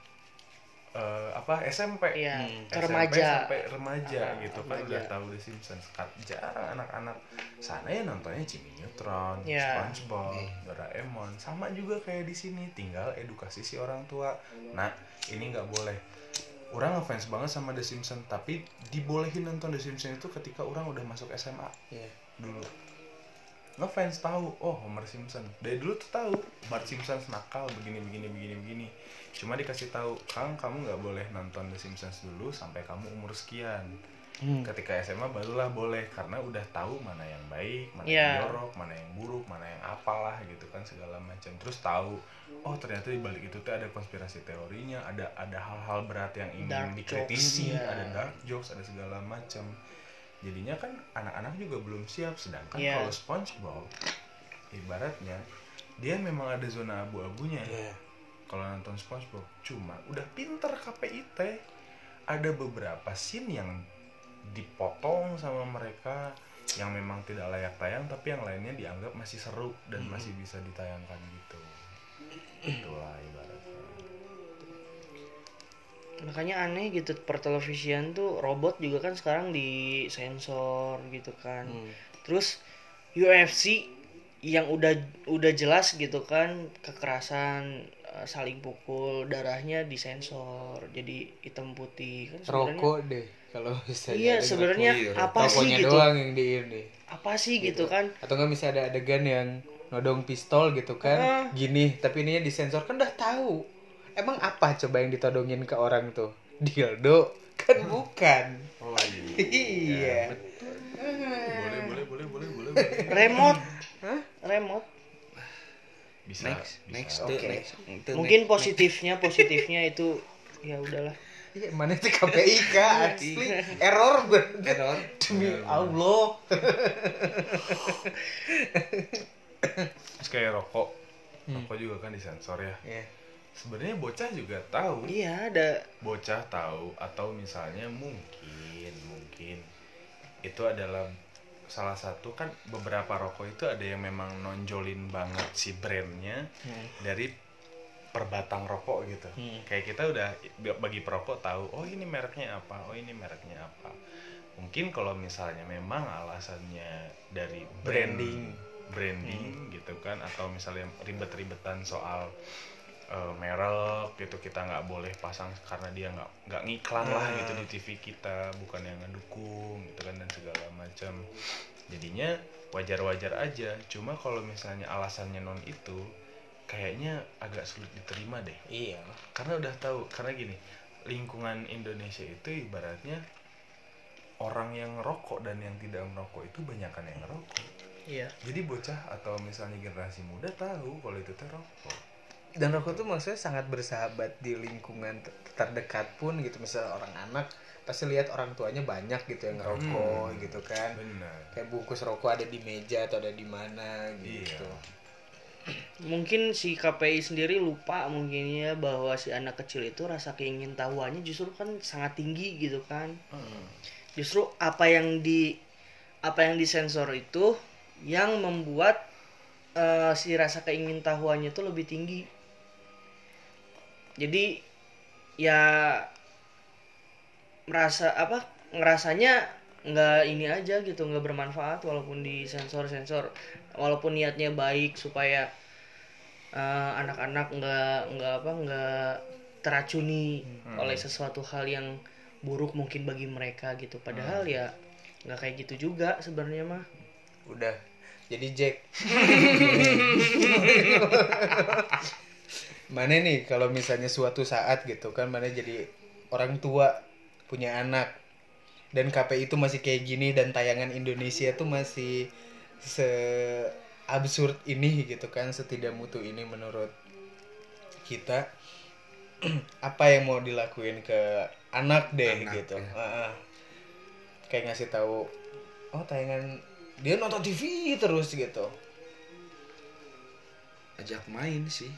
eh, apa SMP. Iya, SMP ke remaja. sampai remaja Ah, gitu kan remaja. udah tahu The Simpsons. Jarang anak-anak sana ya nontonnya Jimmy Neutron, Iya. SpongeBob, Doraemon. Sama juga kayak di sini, tinggal edukasi si orang tua. Nah, ini nggak boleh. Orang ngefans banget sama The Simpsons, tapi dibolehin nonton The Simpsons itu ketika orang udah masuk SMA Iya. dulu. Ngefans tahu, oh Homer Simpson. Dari dulu tuh tahu, Homer Simpson nakal begini begini begini begini. Cuma dikasih tahu, Kang kamu nggak boleh nonton The Simpsons dulu sampai kamu umur sekian. Hmm. ketika SMA barulah boleh karena udah tahu mana yang baik mana Iya. yang jorok mana yang buruk mana yang apalah gitu kan segala macam terus tahu oh ternyata di balik itu tuh ada konspirasi teorinya ada ada hal-hal berat yang ingin Dark dikritisi jokes, iya. ada dark jokes ada segala macam jadinya kan anak-anak juga belum siap sedangkan Iya. kalau SpongeBob ibaratnya dia memang ada zona abu-abunya Iya. kalau nonton SpongeBob cuma udah pinter KPI teh ada beberapa scene yang dipotong sama mereka yang memang tidak layak tayang tapi yang lainnya dianggap masih seru dan masih bisa ditayangkan gitu. Itulah ibaratnya. Makanya aneh gitu pertelevisian tuh robot juga kan sekarang disensor gitu kan. Hmm. terus UFC yang udah udah jelas gitu kan kekerasan eh, saling pukul darahnya disensor jadi hitam putih. Kan sebenarnya rokok deh kalau bisa iya sebenarnya iya, apa sih gitu? doang yang di ini apa sih gitu. kan? Atau nggak bisa ada adegan yang nodong pistol gitu kan? Ah. gini tapi ininya disensor. Kan udah tahu. Emang apa coba yang ditodongin ke orang tuh? Dildo? Kan bukan. Oh iya. Boleh boleh boleh boleh boleh boleh. remote. Hah? remote. Bisa next bisa. next Oke. tuh, next. Mungkin positifnya positifnya itu ya udahlah Iya, mana itu KPI kak? Asli. Error. Bener Error. demi Allah. Terus kayak rokok. Rokok juga kan disensor ya. Iya. sebenarnya bocah juga tahu. Iya ada. Bocah tahu atau misalnya mungkin mungkin itu adalah salah satu kan beberapa rokok itu ada yang memang nonjolin banget si brandnya Hmm. dari perbatang rokok gitu Hmm. kayak kita udah bagi perokok tahu oh ini mereknya apa oh ini mereknya apa mungkin kalau misalnya memang alasannya dari brand Branding. branding gitu kan atau misalnya ribet-ribetan soal eh, merek gitu kita nggak boleh pasang karena dia nggak nggak ngiklan lah Ah. gitu di TV kita bukan yang ngedukung gitu kan dan segala macam jadinya wajar-wajar aja cuma kalau misalnya alasannya non itu kayaknya agak sulit diterima deh. Iya. Karena udah tahu karena gini lingkungan Indonesia itu ibaratnya orang yang rokok dan yang tidak merokok itu banyakan yang ngerokok. Iya. Jadi bocah atau misalnya generasi muda tahu kalau itu teh rokok. Dan rokok tuh maksudnya sangat bersahabat di lingkungan ter- terdekat pun gitu. Misalnya orang anak pasti lihat orang tuanya banyak gitu yang ngerokok Hmm. gitu kan. Benar. Kayak bungkus rokok ada di meja atau ada di mana gitu. Iya. Mungkin si KPI sendiri lupa mungkin ya bahwa si anak kecil itu rasa keingin tahuannya justru kan sangat tinggi gitu kan. Heeh. justru apa yang di apa yang disensor itu yang membuat eh, si rasa keingin tahuannya itu lebih tinggi. Jadi ya merasa apa ngerasanya nggak ini aja gitu nggak bermanfaat walaupun di sensor sensor walaupun niatnya baik supaya eh, anak-anak nggak nggak apa nggak teracuni oleh sesuatu hal yang buruk mungkin bagi mereka gitu. Padahal ya nggak kayak gitu juga sebenarnya mah. Udah jadi Jack. Mana nih kalau misalnya suatu saat gitu kan mana jadi orang tua punya anak dan KPI itu masih kayak gini dan tayangan Indonesia tuh masih se absurd ini gitu kan setidak mutu ini menurut kita. Apa yang mau dilakuin ke anak deh Anak, gitu. ya. Kayak ngasih tahu oh tayangan dia nonton TV terus gitu. Ajak main sih.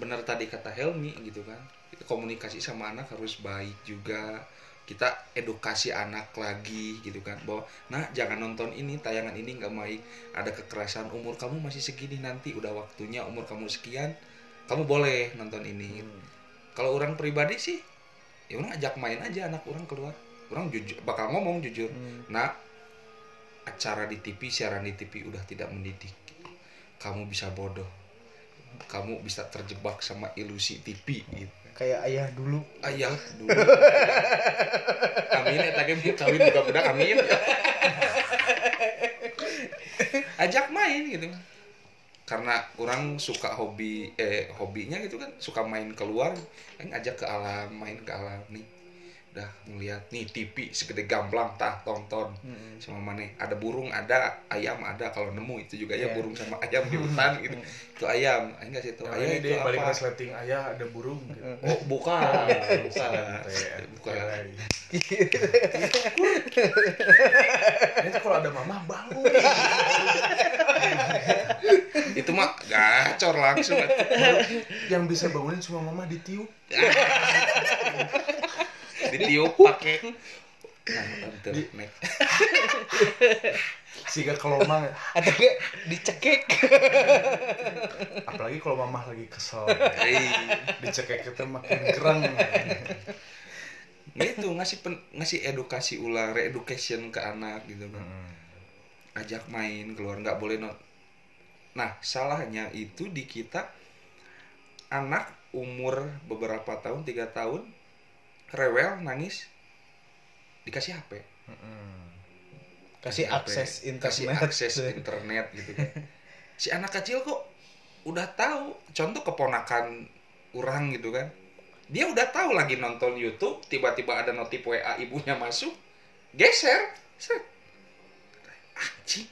Benar tadi kata Helmi gitu kan. Komunikasi sama anak harus baik juga kita edukasi anak lagi gitu kan bahwa nah jangan nonton ini tayangan ini nggak baik ada kekerasan umur kamu masih segini nanti udah waktunya umur kamu sekian kamu boleh nonton ini. Kalau orang pribadi sih ya orang ajak main aja anak orang keluar. Orang jujur bakal ngomong jujur nah acara di TV siaran di TV udah tidak mendidik. Kamu bisa bodoh. Kamu bisa terjebak sama ilusi TV gitu kayak ayah dulu. Ayah dulu. Amin ya tadi kawin buka budak amin. Ajak main gitu. Karena orang suka hobi eh hobinya gitu kan suka main keluar kan ajak ke alam main ke alam nih udah ngeliat nih TV segede gamblang tah tonton Mm-mm. sama mana ada burung ada ayam ada kalau nemu itu juga ya Iya. burung sama ayam di hutan gitu itu ayam aing nggak sih tahu Nah, ayam itu balik apa resleting ayah ada burung gitu. oh bukan bukan bukan santai. Ini kalau ada mama bangun. itu mah gacor langsung Yang bisa bangunin cuma mama ditiup. ditiup pakai. Nah Sehingga kalau mama atau enggak dicekik. Apalagi kalau mama lagi kesel. Hei. dicekek itu makin gerang. Itu ngasih pen- ngasih edukasi ulang re-education ke anak gitu kan. Hmm. ajak main keluar nggak boleh non nah salahnya itu di kita anak umur beberapa tahun tiga tahun rewel nangis. Dikasih HP Hmm. kasih HP, akses kasih internet. akses internet gitu kan. Si anak kecil kok udah tahu. Contoh keponakan orang gitu kan. Dia udah tahu lagi nonton YouTube tiba-tiba ada notif WA ibunya masuk geser. Set. Anjing.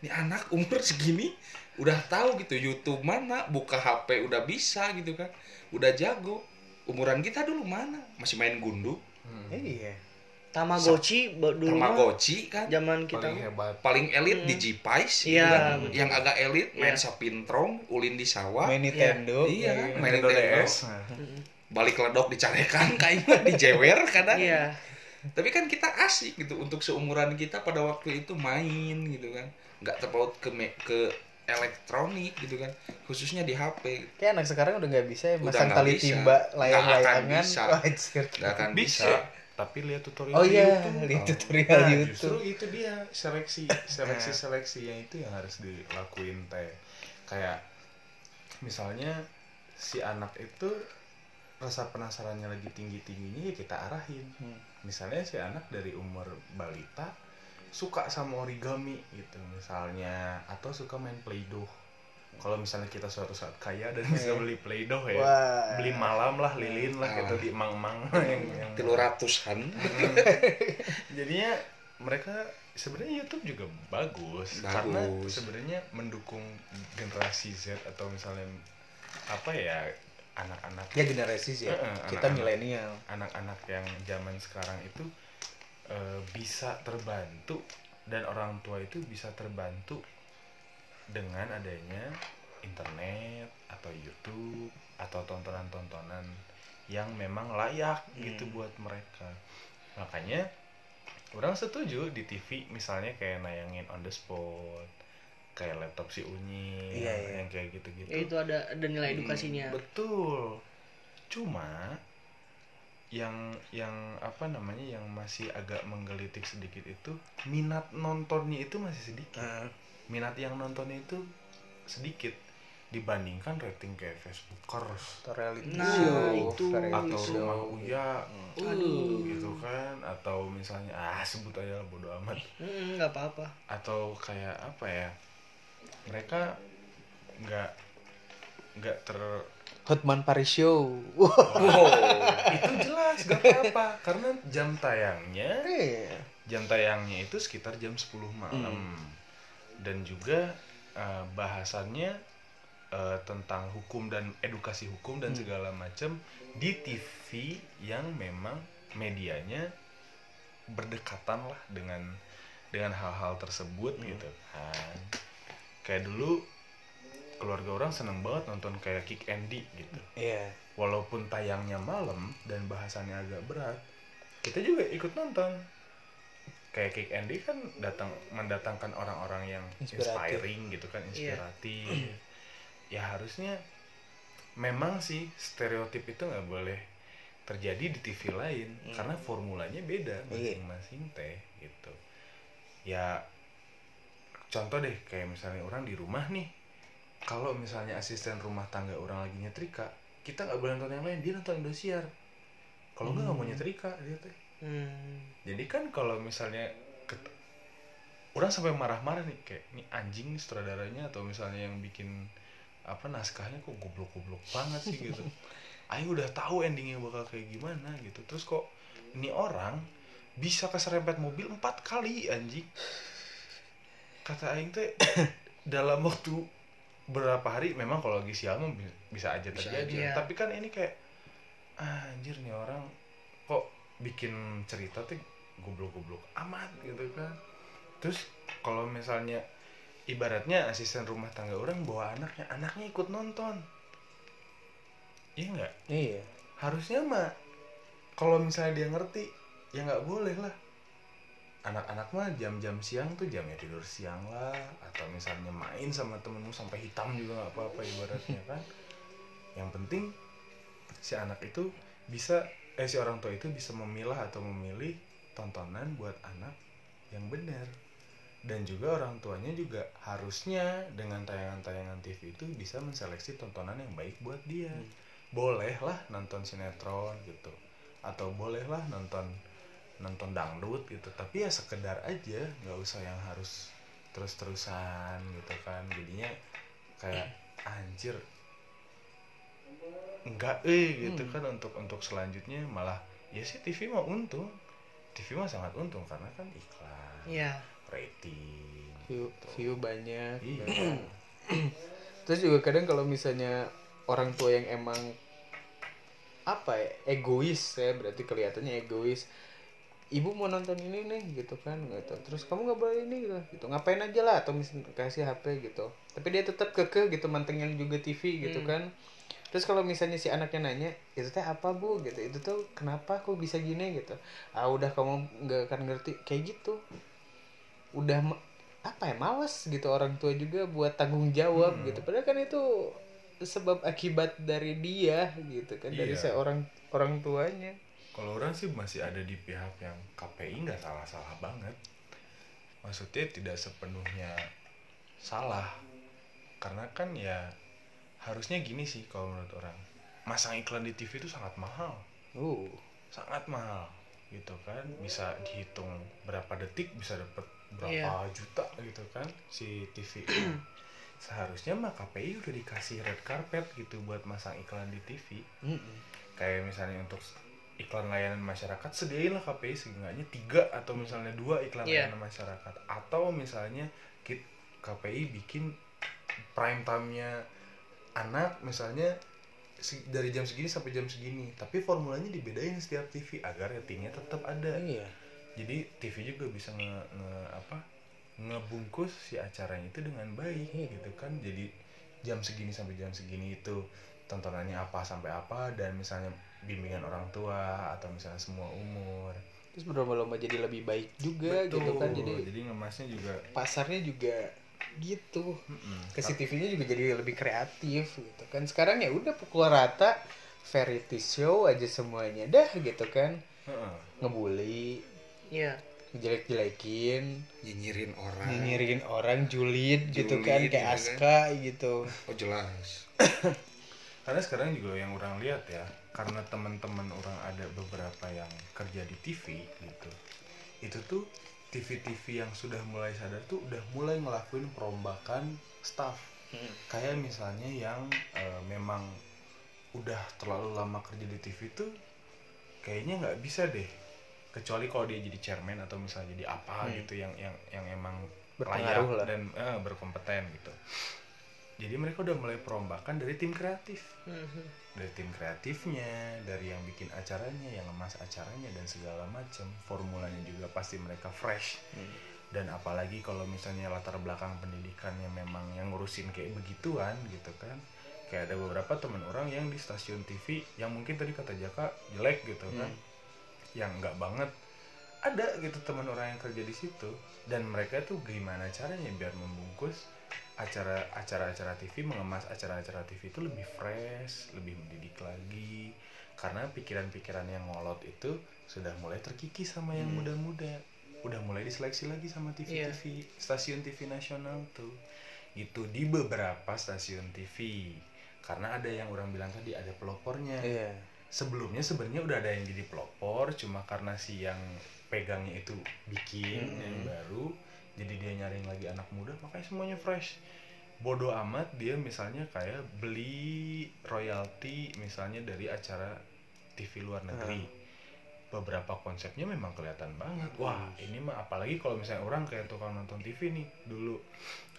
Ini anak umur segini udah tahu gitu YouTube mana buka HP udah bisa gitu kan. Udah jago umuran kita dulu mana masih main gundu iya Tamagotchi dulu Tamagotchi kan zaman kita paling hebat paling elit Hmm. di Jipais Iya, kan. betul. yang agak elit main Iya. sapintrong ulin di sawah main Nintendo Iya, main Nintendo Nintendo. DS nah. balik ledok dicarekan kayaknya dijewer kadang Iya. tapi kan kita asik gitu untuk seumuran kita pada waktu itu main gitu kan nggak terpaut ke me- ke elektronik gitu kan khususnya di HP kayak anak sekarang udah nggak bisa ya masang tali bisa. timba layang-layangan nggak akan bisa, bisa. Tapi lihat tutorial oh di iya YouTube. lihat Oh. tutorial Nah, YouTube justru itu dia seleksi seleksi seleksi yang itu yang harus dilakuin teh. Kayak misalnya si anak itu rasa penasarannya lagi tinggi tingginya ya kita arahin. Hmm. misalnya si anak dari umur balita suka sama origami gitu misalnya. Atau suka main play-doh. Kalau misalnya kita suatu saat kaya dan bisa beli play-doh ya Wah. beli malam lah lilin lah gitu Ah. di emang-emang yang, yang tilu ratusan. Jadinya mereka sebenarnya YouTube juga bagus, Bagus. karena sebenarnya mendukung generasi Z atau misalnya apa ya anak-anak. Ya generasi ya Heeh, kita milenial. Anak-anak yang zaman sekarang itu eh, bisa terbantu dan orang tua itu bisa terbantu dengan adanya internet atau YouTube atau tontonan-tontonan yang memang layak gitu Hmm. buat mereka makanya orang setuju di TV misalnya kayak nayangin on the spot kayak laptop si Unyi Iya, iya. yang kayak gitu-gitu Ya, itu ada ada nilai edukasinya. Hmm, betul. Cuma yang yang apa namanya yang masih agak menggelitik sedikit itu minat nontonnya itu masih sedikit. Nah, Minat yang nontonnya itu sedikit dibandingkan rating kayak Facebookers atau reality Nah, show itu. atau show. rumah Uya Aduh. gitu kan atau misalnya ah sebut aja lah bodo amat Mm, nggak apa-apa. atau kayak apa ya mereka nggak nggak ter Hotman Paris Show wow. Itu jelas gak apa-apa. Karena jam tayangnya Iya. jam tayangnya itu sekitar jam 10 malam. Dan juga eh, bahasannya eh, tentang hukum dan edukasi hukum dan segala macam di TV yang memang medianya berdekatan lah dengan dengan hal-hal tersebut gitu kan. Kayak dulu keluarga orang seneng banget nonton kayak Kick Andy gitu. Iya. walaupun tayangnya malam dan bahasannya agak berat kita juga ikut nonton. Kayak Kick Andy kan datang mendatangkan orang-orang yang inspiring gitu kan inspiratif. Ya harusnya memang sih stereotip itu nggak boleh terjadi di TV lain karena formulanya beda Iya. masing-masing teh gitu. Ya contoh deh kayak misalnya orang di rumah nih kalau misalnya asisten rumah tangga orang lagi nyetrika kita nggak boleh nonton yang lain dia nonton Indosiar. Kalau nggak nggak mau nyetrika dia teh Hmm. jadi kan kalau misalnya ket- orang sampai marah-marah nih kayak ini anjing sutradaranya atau misalnya yang bikin apa naskahnya kok goblok-goblok banget sih gitu. Ayo udah tahu endingnya bakal kayak gimana gitu. Terus kok ini orang bisa keserempet mobil empat kali anjing. Kata aing teh dalam waktu berapa hari memang kalau lagi sial bisa aja Bisa terjadi aja. tapi kan ini kayak ah, anjir nih orang kok bikin cerita tuh goblok-goblok amat gitu kan. Terus kalau misalnya ibaratnya asisten rumah tangga orang bawa anaknya anaknya ikut nonton. Iya nggak? Iya. Harusnya mah kalau misalnya dia ngerti ya nggak boleh lah anak-anak mah jam-jam siang tuh jamnya tidur siang lah atau misalnya main sama temenmu sampai hitam juga nggak apa-apa ibaratnya kan. Yang penting si anak itu bisa eh si orang tua itu bisa memilah atau memilih tontonan buat anak yang benar. Dan juga orang tuanya juga harusnya dengan tayangan-tayangan TV itu bisa menseleksi tontonan yang baik buat dia. Bolehlah nonton sinetron gitu atau bolehlah nonton nonton dangdut gitu. Tapi ya sekedar aja nggak usah yang harus terus-terusan gitu kan. Jadinya kayak anjir enggak eh gitu kan. Untuk untuk selanjutnya malah ya sih TV mah untung. TV mah sangat untung karena kan iklan Iya. rating view view banyak. Iya. Terus juga kadang kalau misalnya orang tua yang emang apa ya egois ya berarti kelihatannya egois ibu mau nonton ini nih gitu kan gitu. Terus kamu nggak boleh ini gitu. Gitu. Ngapain aja lah atau misalnya kasih HP gitu. Tapi dia tetap kekeh gitu mantengin juga TV gitu Hmm. kan. Terus kalau misalnya si anaknya nanya itu teh apa bu? Gitu. Itu tuh kenapa kok bisa gini? Gitu. Ah udah kamu nggak akan ngerti. Kayak gitu. Udah apa ya malas gitu orang tua juga buat tanggung jawab Hmm. gitu. Padahal kan itu sebab akibat dari dia gitu kan dari Iya. seorang orang tuanya Kalau orang sih masih ada di pihak yang KPI nggak salah-salah banget. Maksudnya tidak sepenuhnya salah. Karena kan ya harusnya gini sih kalau menurut orang. Masang iklan di TV itu sangat mahal. uh Sangat mahal gitu kan. Bisa dihitung berapa detik bisa dapat berapa Iya. juta gitu kan si TV. Seharusnya mah KPI udah dikasih red carpet gitu buat masang iklan di TV mm-mm. kayak misalnya untuk iklan layanan masyarakat sediainlah KPI seenggaknya tiga atau misalnya dua iklan Iya. layanan masyarakat. Atau misalnya kit KPI bikin prime time-nya anak misalnya dari jam segini sampai jam segini. Tapi formulanya dibedain setiap TV agar ratingnya tetap ada. Iya. Jadi TV juga bisa nge, nge- apa ngebungkus si acaranya itu dengan baik gitu kan. Jadi jam segini sampai jam segini itu tontonannya apa sampai apa dan misalnya bimbingan orang tua atau misalnya semua umur. Terus berlomba-lomba jadi lebih baik juga gitu kan jadi jadi ngemasnya juga pasarnya juga gitu. Mm-mm. ke TV-nya juga jadi lebih kreatif gitu kan. Sekarang ya udah pukul rata variety show aja semuanya dah gitu kan. Heeh. ngebully Iya. jelek-jelekin nyinyirin orang. nyinyirin orang julid, gitu kan kayak gitu Aska gitu. Oh jelas. Karena sekarang juga yang orang lihat ya karena teman-teman orang ada beberapa yang kerja di TV gitu itu tuh TV-TV yang sudah mulai sadar tuh udah mulai ngelakuin perombakan staff kayak misalnya yang eh, memang udah terlalu lama kerja di TV tuh kayaknya nggak bisa deh kecuali kalau dia jadi chairman atau misalnya jadi apa Hmm. gitu yang yang yang emang Berpengaruh layak lah. dan eh, berkompeten gitu jadi mereka udah mulai perombakan dari tim kreatif. Mhm. dari tim kreatifnya dari yang bikin acaranya yang ngemas acaranya dan segala macam formulanya juga pasti mereka fresh. Hmm. dan apalagi kalau misalnya latar belakang pendidikannya memang yang ngurusin kayak begituan gitu kan. Kayak ada beberapa teman orang yang di stasiun TV yang mungkin tadi kata Jaka jelek gitu kan. Yang enggak banget. Ada gitu teman orang yang kerja di situ. Dan mereka tuh gimana caranya biar membungkus acara acara-acara TV mengemas acara-acara TV itu lebih fresh lebih mendidik lagi. Karena pikiran-pikiran yang ngolot itu sudah mulai terkikis sama yang muda-muda. Udah mulai diseleksi lagi sama TV Iya. TV stasiun TV nasional tuh. Gitu di beberapa stasiun TV karena ada yang orang bilang tadi ada pelopornya. Iya. Sebelumnya sebenarnya udah ada yang jadi pelopor cuma karena si yang pegangnya itu bikin Mm-mm. yang baru jadi dia nyariin lagi anak muda makanya semuanya fresh. Bodoh amat dia misalnya kayak beli royalti misalnya dari acara TV luar negeri. Beberapa konsepnya memang kelihatan banget. Wah ini mah apalagi kalau misalnya orang kayak tukang nonton TV nih dulu.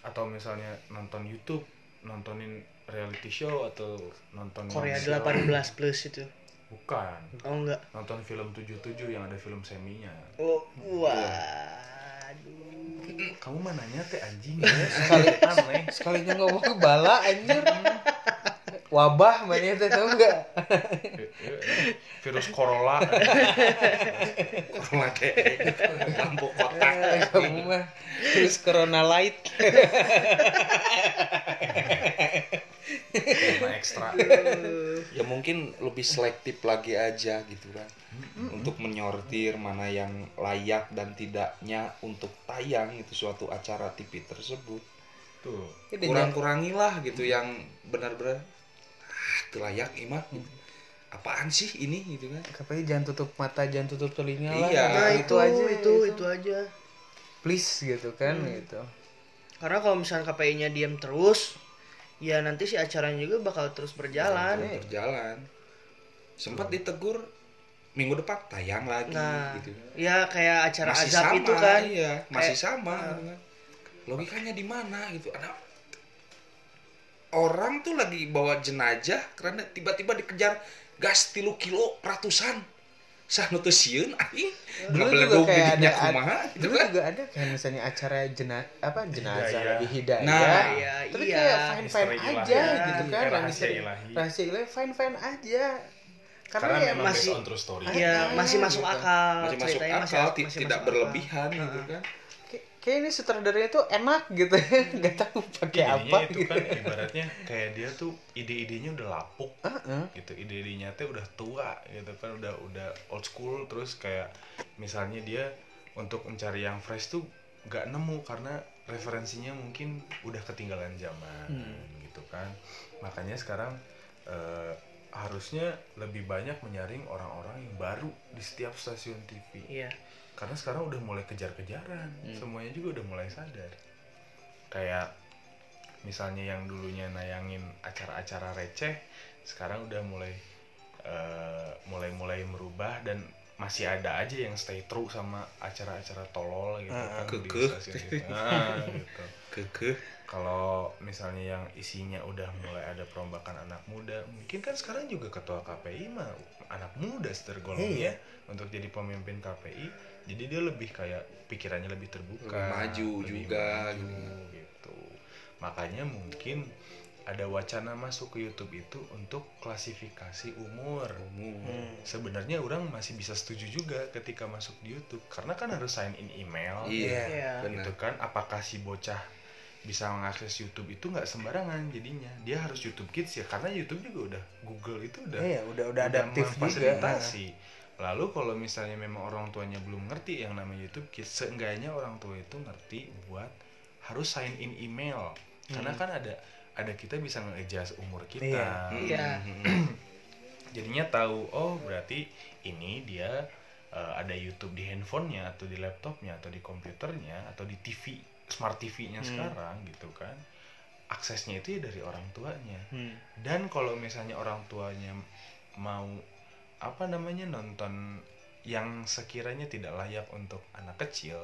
Atau misalnya nonton YouTube nontonin reality show atau nonton Korea show. 18 plus itu. Bukan. Oh enggak. Nonton film 77 yang ada film seminya. Oh waduh kamu mah nanya teh anjing ya sekali aneh sekalinya ngomong bala anjir. Wabah mana itu tau enggak virus corona Corona teh lampu kotak. Kamu mah terus corona light corona ekstra. Ya mungkin lebih selektif lagi aja gitu kan. Untuk menyortir mana yang layak dan tidaknya untuk tayang itu suatu acara TV tersebut. Tuh. Kurang-kurangilah gitu yang benar-benar ah, itu layak imah gitu. apaan sih ini gitu kan? KPI jangan tutup mata jangan tutup telinga lah. Iya. nah Gitu itu aja itu gitu. itu aja. Please gitu kan gitu. Karena kalau misalnya KPI-nya diam terus ya nanti si acaranya juga bakal terus berjalan. Terus berjalan. Sempat ditegur minggu depan tayang lagi nah gitu. ya kayak acara masih azab sama itu kan. iya masih Kayak- sama kan. logikanya di mana gitu. Ada orang tuh lagi bawa jenazah karena tiba-tiba dikejar gas tilu kilo ratusan sah nu teu sieun aing dulu juga kayak ada kumaha, gitu dulu kan. juga ada kayak misalnya acara jena apa jenazah Hidayah. lagi hidayah Nah, iya, terus iya. kayak fine fine Misteri aja ilahi. gitu kan rahasia ilahi. rahasia ilahi fine fine aja karena, karena ya memang masih- based on true story Iya, Ah, masih masuk gitu. akal. masih masuk akal masih, masih tidak masuk akal. berlebihan gitu kan kayak, ini sutradaranya tuh enak gitu. Nggak tahu pakai apa itu gitu. kan ibaratnya kayak dia tuh ide-idenya udah lapuk Heeh. gitu. Ide-idenya tuh udah tua gitu kan udah udah old school. Terus kayak misalnya dia untuk mencari yang fresh tuh nggak nemu karena referensinya mungkin udah ketinggalan zaman gitu kan. Makanya sekarang eh, harusnya lebih banyak menyaring orang-orang yang baru di setiap stasiun TV Iya. Karena sekarang udah mulai kejar-kejaran. Semuanya juga udah mulai sadar. Kayak misalnya yang dulunya nayangin acara-acara receh sekarang udah mulai eh, mulai-mulai merubah dan masih ada aja yang stay true sama acara-acara tolol gitu Ah, kan di kekeh. stasiun TV. Ah, gitu. Kekeh. Kalau misalnya yang isinya udah mulai ada perombakan anak muda mungkin kan sekarang juga ketua KPI mah anak muda tergolongnya untuk jadi pemimpin KPI jadi dia lebih kayak pikirannya lebih terbuka Lebih maju juga, maju, gitu. makanya mungkin ada wacana masuk ke YouTube itu untuk klasifikasi umur. Umum sebenarnya orang masih bisa setuju juga ketika masuk di YouTube karena kan harus sign in email iya Iya. benar. Gitu kan? Apakah si bocah bisa mengakses YouTube itu nggak sembarangan jadinya? Dia harus YouTube Kids ya karena YouTube juga udah Google itu udah Iya, udah udah adaptif juga. memfasilitasi lalu kalau misalnya memang orang tuanya belum ngerti yang namanya YouTube Kids seenggaknya orang tua itu ngerti buat harus sign in email. Karena kan ada ada kita bisa nge-adjust umur kita. Iya. jadinya tahu oh berarti ini dia eh, ada YouTube di handphonenya atau di laptopnya atau di komputernya atau di TV smart TV-nya sekarang gitu kan. Aksesnya itu ya dari orang tuanya. Hmm. dan kalau misalnya orang tuanya mau apa namanya nonton yang sekiranya tidak layak untuk anak kecil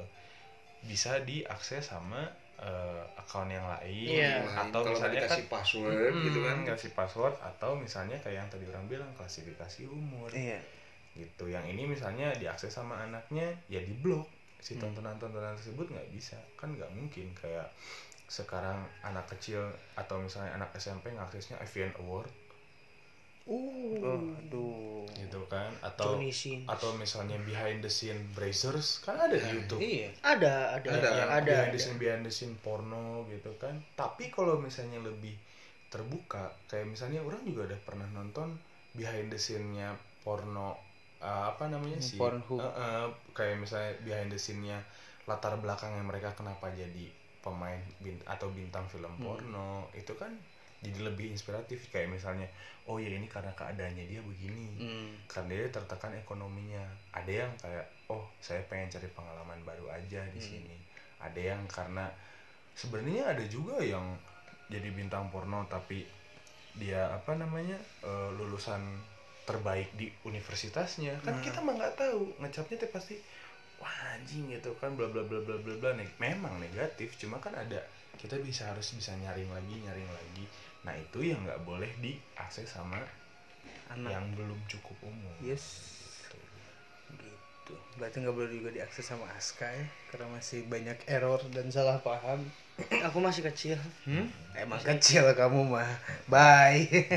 bisa diakses sama eh, akun yang lain. Iya. atau kalau misalnya kan password Mm, gitu kan. Kasih password atau misalnya kayak yang tadi orang bilang klasifikasi umur. Iya. gitu. Yang ini misalnya diakses sama anaknya ya di blok si Hmm. tontonan-tontonan tersebut nggak bisa. Kan nggak mungkin kayak sekarang anak kecil atau misalnya anak SMP ngaksesnya Avian Award Oh, aduh. gitu kan atau atau misalnya behind the scene Brazers kan ada di YouTube Iya. Ada, ada, Ada. yang ada. behind ada. the scene behind the scene porno gitu kan tapi kalau misalnya lebih terbuka kayak misalnya orang juga udah pernah nonton behind the scene-nya porno uh, apa namanya Hmm, sih Pornhub. Uh, uh, kayak misalnya behind the scene-nya latar belakangnya mereka kenapa jadi pemain bin- atau bintang film Hmm. porno itu kan jadi lebih inspiratif kayak misalnya oh ya ini karena keadaannya dia begini. Hmm. karena dia tertekan ekonominya. Ada yang kayak oh saya pengen cari pengalaman baru aja di sini. Ada yang karena sebenarnya ada juga yang jadi bintang porno tapi dia apa namanya eh, lulusan terbaik di universitasnya. Kan kita mah nggak tahu ngecapnya teh pasti wah anjing gitu kan bla bla bla bla bla bla. Memang negatif cuma kan ada kita bisa harus bisa nyaring lagi nyaring lagi nah itu yang nggak boleh diakses sama Anak. yang belum cukup umur Yes. Gitu. Berarti nggak boleh juga diakses sama Aska ya, karena masih banyak error dan salah paham. Aku masih kecil. Hmm? Emang kecil kamu mah. Bye.